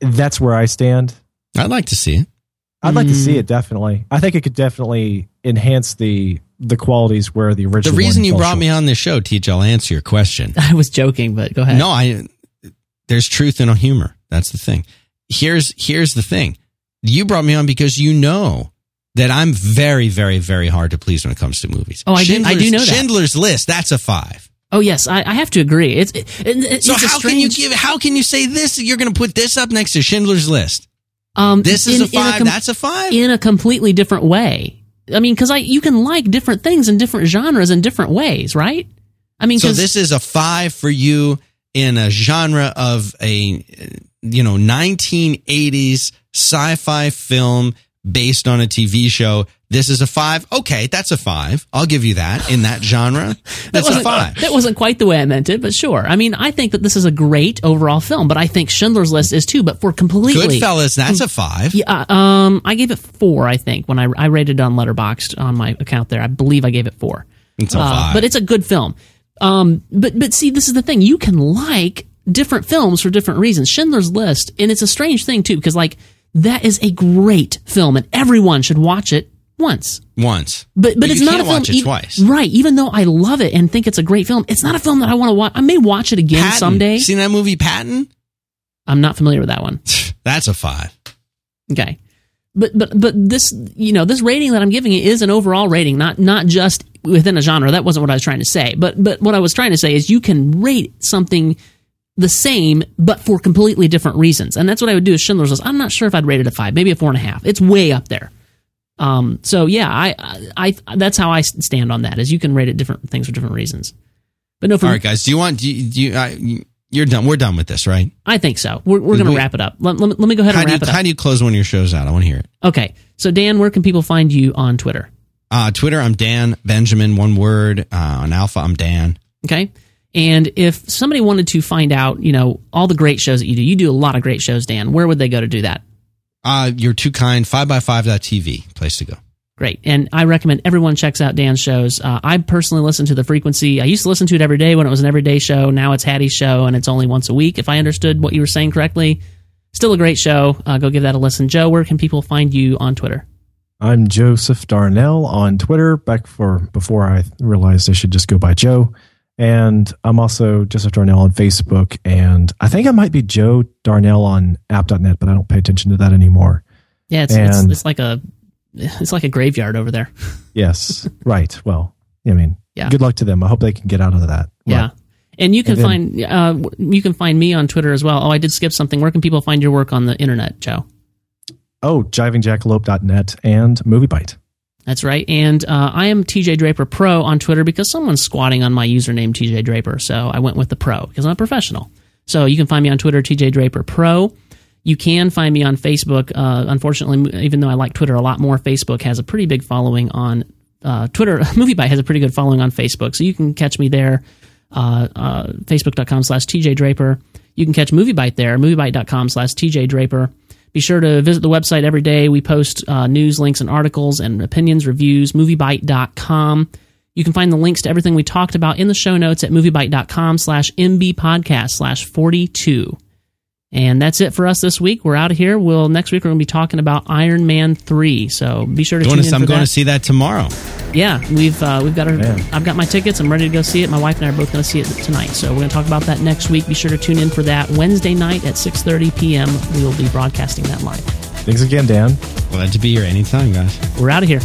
Speaker 3: That's where I stand.
Speaker 1: I'd like to see it.
Speaker 3: I'd like to see
Speaker 2: Mm.
Speaker 3: it definitely. I think it could definitely enhance the the qualities where the original.
Speaker 1: The reason
Speaker 3: one
Speaker 1: you brought
Speaker 3: short.
Speaker 1: me on this show, Teach, I'll answer your question. *laughs*
Speaker 2: I was joking, but go ahead.
Speaker 1: No, I there's truth in a humor. That's the thing. Here's here's the thing. You brought me on because you know that I'm very, very, very hard to please when it comes to movies.
Speaker 2: Oh, I do- I do
Speaker 1: Schindler's-
Speaker 2: know that.
Speaker 1: Schindler's List. That's a five.
Speaker 2: Oh yes, I, I have to agree. It's, it, it-
Speaker 1: So
Speaker 2: it's a
Speaker 1: how can you give? How can you say this? You're going to put this up next to Schindler's List.
Speaker 2: Um,
Speaker 1: This is
Speaker 2: in-
Speaker 1: a
Speaker 2: in
Speaker 1: five.
Speaker 2: com-
Speaker 1: that's a five.
Speaker 2: in a completely different way. I mean, because I you can like different things in different genres in different ways, right? I mean,
Speaker 1: so this is a five for you in a genre of a you know 1980s sci-fi film based on a TV show. This is a five. Okay, that's a five. I'll give you that in that genre. *laughs*
Speaker 2: that
Speaker 1: That's a
Speaker 2: wasn't,
Speaker 1: five.
Speaker 2: that wasn't quite the way I meant it, but sure. I mean, I think that this is a great overall film, but I think Schindler's List is too. But for completely,
Speaker 1: Goodfellas, that's a five.
Speaker 2: yeah, um, I gave it four. I think when I I rated it on Letterboxd on my account there, I believe I gave it four.
Speaker 1: It's a
Speaker 2: Uh,
Speaker 1: five.
Speaker 2: but it's a good film. Um, but but see, this is the thing. You can like different films for different reasons. Schindler's List, and it's a strange thing too, because like that is a great film, and everyone should watch it once.
Speaker 1: once.
Speaker 2: But but,
Speaker 1: But
Speaker 2: it's not a film.
Speaker 1: watch it twice.
Speaker 2: right? Even though I love it and think it's a great film, it's not a film that I want to watch. I may watch it again
Speaker 1: Patton.
Speaker 2: someday.
Speaker 1: Seen that movie Patton?
Speaker 2: I'm not familiar with that one. *laughs*
Speaker 1: That's a five.
Speaker 2: Okay. But but but this you know this rating that I'm giving it is an overall rating, not not just within a genre. That wasn't what I was trying to say. But but what I was trying to say is you can rate something the same, but for completely different reasons, and that's what I would do with Schindler's List. I'm not sure if I'd rate it a five, maybe a four and a half. It's way up there. Um. So yeah, I I, I that's how I stand on that. Is you can rate it different things for different reasons. But no, for
Speaker 1: All right, guys. Do you want? Do you? Do you I, you're done. We're done with this, right?
Speaker 2: I think so. We're we're gonna
Speaker 1: We-
Speaker 2: wrap it up. Let, let, me, let me go ahead and
Speaker 1: do you
Speaker 2: wrap it up.
Speaker 1: how do you close one of your shows out? I want to hear it.
Speaker 2: okay. So Dan, where can people find you on Twitter?
Speaker 1: Uh, Twitter, I'm Dan Benjamin. One word. Uh, on Alpha, I'm Dan.
Speaker 2: Okay. And if somebody wanted to find out, you know, all the great shows that you do, you do a lot of great shows, Dan. Where would they go to do that?
Speaker 1: Uh, you're too kind. 5x5.tv, place to go.
Speaker 2: Great. And I recommend everyone checks out Dan's shows. Uh, I personally listen to The Frequency. I used to listen to it every day when it was an everyday show. Now it's Haddie's show and it's only once a week. If I understood what you were saying correctly, still a great show. Uh, go give that a listen. Joe, where can people find you on Twitter?
Speaker 3: I'm Joseph Darnell on Twitter. Back for before I realized I should just go by Joe. And I'm also Joseph Darnell on Facebook. And I think I might be Joe Darnell on app.net, but I don't pay attention to that anymore.
Speaker 2: Yeah, it's, it's, it's like a it's like a graveyard over there. *laughs*
Speaker 3: yes, right. Well, I mean,
Speaker 2: Yeah.
Speaker 3: good luck to them. I hope they can get out of that.
Speaker 2: Yeah. And you can
Speaker 3: And then-
Speaker 2: find uh, you can find me on Twitter as well. Oh, I did skip something. Where can people find your work on the internet, Joe?
Speaker 3: Oh, jivingjackalope.net and MovieBite.
Speaker 2: That's right. And uh, I am TJ Draper Pro on Twitter because someone's squatting on my username TJ Draper. So I went with the Pro because I'm a professional. So you can find me on Twitter TJ Draper Pro. You can find me on Facebook. Uh, unfortunately, even though I like Twitter a lot more, Facebook has a pretty big following on uh, Twitter. *laughs* MovieBite has a pretty good following on Facebook, so you can catch me there. Uh, uh, Facebook.com slash TJ Draper. You can catch MovieBite there. MovieBite.com slash TJ Draper. Be sure to visit the website every day. We post uh, news, links, and articles and opinions, reviews. MovieBite.com. You can find the links to everything we talked about in the show notes at MovieBite.com slash MB podcast slash 42. And that's it for us this week. We're out of here. We'll next week we're going to be talking about Iron Man three. So be sure to
Speaker 1: Going
Speaker 2: tune
Speaker 1: to,
Speaker 2: in
Speaker 1: I'm
Speaker 2: for
Speaker 1: going
Speaker 2: that.
Speaker 1: to see that tomorrow.
Speaker 2: Yeah, we've uh, we've got our.
Speaker 3: Man.
Speaker 2: I've got my tickets. I'm ready to go see it. My wife and I are both going to see it tonight. So we're going to talk about that next week. Be sure to tune in for that Wednesday night at 6:30 p.m. We will be broadcasting that live.
Speaker 3: Thanks again, Dan.
Speaker 1: Glad to be here anytime, guys.
Speaker 2: We're out of here.